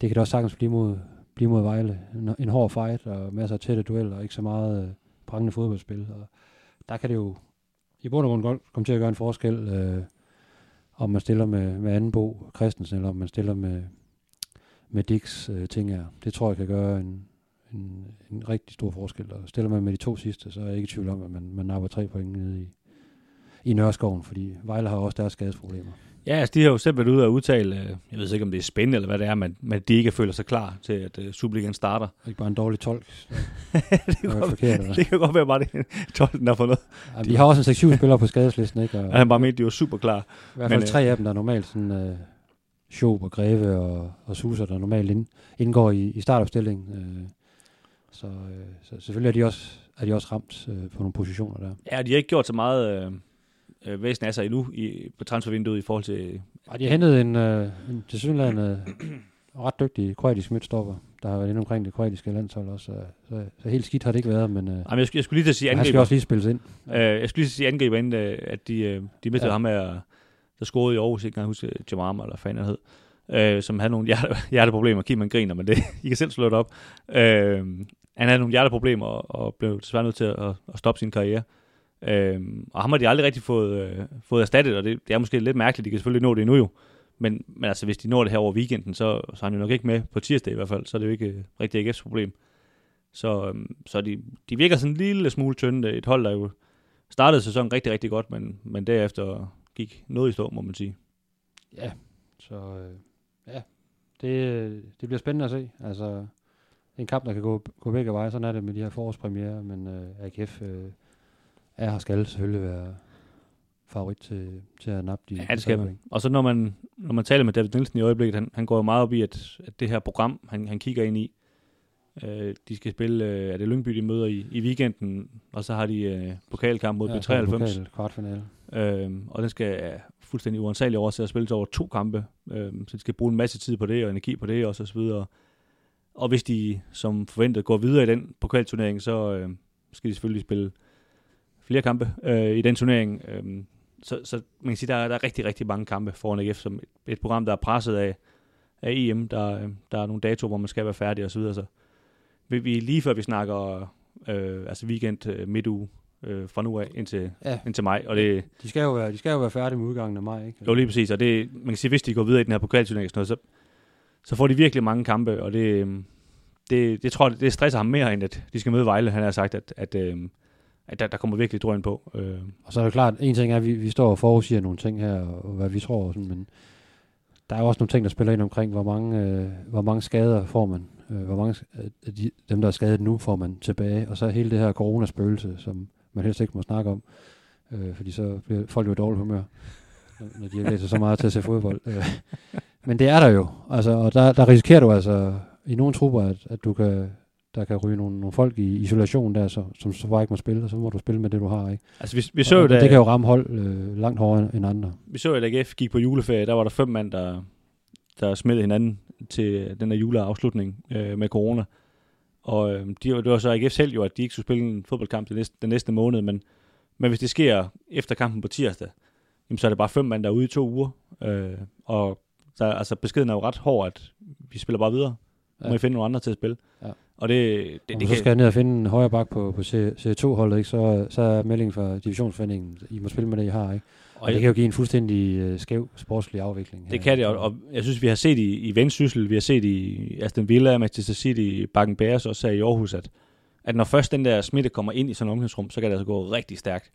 det kan det også sagtens blive mod, blive mod Vejle. En, en hård fight og masser af tætte dueller og ikke så meget øh, prangende fodboldspil. Og der kan det jo i bund og grund godt komme til at gøre en forskel, øh, om man stiller med, med Anbo Christensen, eller om man stiller med, med Dix øh, ting her. Det tror jeg kan gøre en, en, en rigtig stor forskel. Og stiller man med de to sidste, så er jeg ikke i tvivl om, at man, man napper tre point nede i, i Nørreskoven, fordi Vejle har også deres skadesproblemer. Ja, altså de har jo selv været ude og udtale, øh, jeg ved ikke om det er spændende eller hvad det er, men, men de ikke føler sig klar til, at uh, Superligaen starter. Ikke bare en dårlig tolk. det, kan godt, forkert, eller? det kan godt være bare det tolken, har fået. Ja, de har også en 6-7 spillere på skadeslisten, ikke? Og, ja, han bare mente, de var super klar. I hvert fald men, tre af dem, der er normalt sådan, uh, Schob og Greve og, og Suser, der normalt ind, indgår i, i startopstillingen. Uh, så, uh, så selvfølgelig er de også, er de også ramt uh, på nogle positioner der. Ja, de har ikke gjort så meget... Uh øh, væsen af sig endnu i, på transfervinduet i forhold til... Ja, de har hentet en, øh, en tilsyneladende ret dygtig kroatisk midtstopper, der har været inde omkring det kroatiske landshold også. Så, så, så helt skidt har det ikke været, men, øh, Jamen, jeg, skulle, jeg skulle lige til at sige angriber. Han skal også lige spilles ind. Øh, jeg skulle lige til at sige angriber, inden øh, at de, øh, de mistede ja. ham her, der scorede i Aarhus, ikke engang huske Jamarma, eller hvad han hed, øh, som havde nogle hjerte, hjerteproblemer. Kim, man griner, men det, I kan selv slå det op. Øh, han havde nogle hjerteproblemer, og, og blev desværre nødt til at, at stoppe sin karriere. Øhm, og ham har de aldrig rigtig fået, øh, fået erstattet, og det, det er måske lidt mærkeligt, de kan selvfølgelig nå det endnu jo. Men, men altså, hvis de når det her over weekenden, så, så er han jo nok ikke med på tirsdag i hvert fald, så er det jo ikke øh, rigtig AGF's problem. Så, øhm, så de, de virker sådan en lille smule tynde. Et hold, der jo startede sæsonen rigtig, rigtig godt, men, men derefter gik noget i stå, må man sige. Ja, så øh, ja, det, øh, det bliver spændende at se. Altså, en kamp, der kan gå, gå begge veje. Sådan er det med de her forårspremiere, men øh, AGF øh, er her skal selvfølgelig være favorit til, til at nappe de Ja, det skal man. Og så når man, når man taler med David Nielsen i øjeblikket, han, han går jo meget op i, at, at det her program, han, han kigger ind i, øh, de skal spille, øh, er det Lyngby, de møder i, i weekenden, og så har de øh, pokalkamp mod ja, B93. Pokal, kvartfinale. Øh, og den skal ja, fuldstændig uansagelig over til at spille over to kampe, øh, så de skal bruge en masse tid på det, og energi på det, og så videre. Og hvis de, som forventet, går videre i den pokalturnering, så øh, skal de selvfølgelig spille flere kampe øh, i den turnering. Øh, så, så man kan sige, der er, der er rigtig, rigtig mange kampe foran AGF, som et, et program, der er presset af, af EM. Der, der er nogle datoer, hvor man skal være færdig osv. Så, så vi, vi, lige før vi snakker øh, altså weekend, øh, midtuge, øh, fra nu af indtil, ja. indtil maj. Og det, de, skal jo være, de skal jo være færdige med udgangen af maj, ikke? Jo, lige præcis. Og det, man kan sige, hvis de går videre i den her pokalturnering, så, så, får de virkelig mange kampe, og det, øhm, det, det tror jeg, det stresser ham mere, end at de skal møde Vejle. Han har sagt, at, at øh, at der, der kommer virkelig drøn på. Øh. Og så er det klart, en ting er, at vi, vi står og forudsiger nogle ting her, og, hvad vi tror, sådan, men der er jo også nogle ting, der spiller ind omkring, hvor mange, øh, hvor mange skader får man. Øh, hvor mange af de, dem, der er skadet nu, får man tilbage. Og så hele det her coronaspøgelse, som man helst ikke må snakke om, øh, fordi så bliver folk jo i dårlig humør, når de læser så meget til at se fodbold. Øh. Men det er der jo, altså, og der, der risikerer du altså i nogle trupper, at, at du kan der kan ryge nogle, nogle folk i isolation der, så, som så bare ikke må spille, og så må du spille med det, du har. Ikke? Altså, vi, vi så jo, da, det kan jo ramme hold øh, langt hårdere end andre. Vi så jo, at AGF gik på juleferie, der var der fem mand, der, der smittede hinanden til den her juleafslutning øh, med corona. Og øh, de, det var så AGF selv jo, at de ikke skulle spille en fodboldkamp den næste, den næste måned, men, men hvis det sker efter kampen på tirsdag, jamen, så er det bare fem mand, der er ude i to uger. Øh, og der, altså, beskeden er jo ret hård, at vi spiller bare videre. Ja. Må I finde nogle andre til at spille. Ja. Og det, det, og det så kan... skal jeg ned og finde en højre bak på, på C2-holdet, ikke? Så, så er meldingen fra divisionsforeningen, I må spille med det, I har. Ikke? Og, og det kan jo give en fuldstændig uh, skæv sportslig afvikling. Det her. kan det, og, og jeg synes, vi har set i, i Vendsyssel, vi har set i Aston Villa, Manchester City, Bakken Bears også i Aarhus, at, at når først den der smitte kommer ind i sådan et omklædningsrum, så kan det altså gå rigtig stærkt.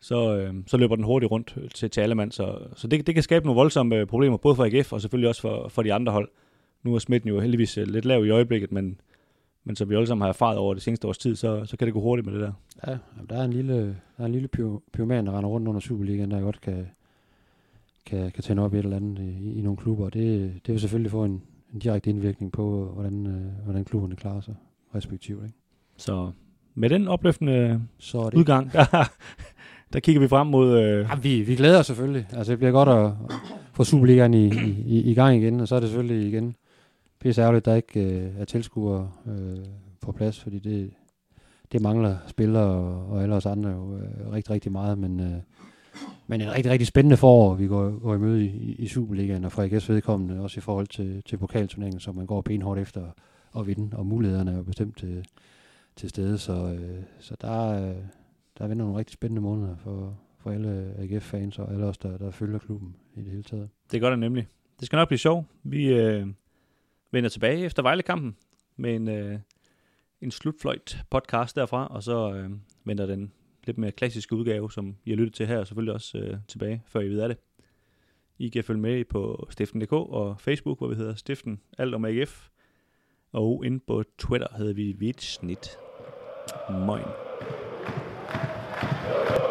Så, øh, så løber den hurtigt rundt til, til alle mand. Så, så det, det kan skabe nogle voldsomme problemer, både for AGF og selvfølgelig også for, for de andre hold. Nu er smitten jo heldigvis øh, lidt lav i øjeblikket, men, men som vi alle sammen har erfaret over det seneste års tid, så, så kan det gå hurtigt med det der. Ja, der er en lille, der er en lille pyroman, der render rundt under Superligaen, der godt kan, kan, kan tænde op i et eller andet i, i nogle klubber. Det, det vil selvfølgelig få en, en direkte indvirkning på, hvordan, øh, hvordan klubberne klarer sig respektivt. Ikke? Så med den opløftende så det. udgang, der, kigger vi frem mod... Øh... Ja, vi, vi glæder os selvfølgelig. Altså, det bliver godt at, at få Superligaen i, i, i gang igen, og så er det selvfølgelig igen pisse ærgerligt, at der ikke øh, er tilskuere øh, på plads, fordi det, det mangler spillere og, og alle os andre jo øh, rigtig, rigtig meget, men, øh, men en rigtig, rigtig spændende forår, vi går, går i møde i, i Superligaen, og fra AGS vedkommende, også i forhold til, til pokalturneringen, som man går benhårdt efter at vinde, og mulighederne er jo bestemt til, til stede, så, øh, så der, øh, der vender nogle rigtig spændende måneder for, for alle AGF-fans og alle os, der, der følger klubben i det hele taget. Det gør det nemlig. Det skal nok blive sjovt. Vi øh, vender tilbage efter Vejle-kampen med en, øh, en slutfløjt podcast derfra, og så øh, venter den lidt mere klassiske udgave, som I har lyttet til her, og selvfølgelig også øh, tilbage, før I ved af det. I kan følge med på stiften.dk og Facebook, hvor vi hedder Stiften Alt om AGF. Og inde på Twitter hedder vi Vitsnit. Moin. Thank you.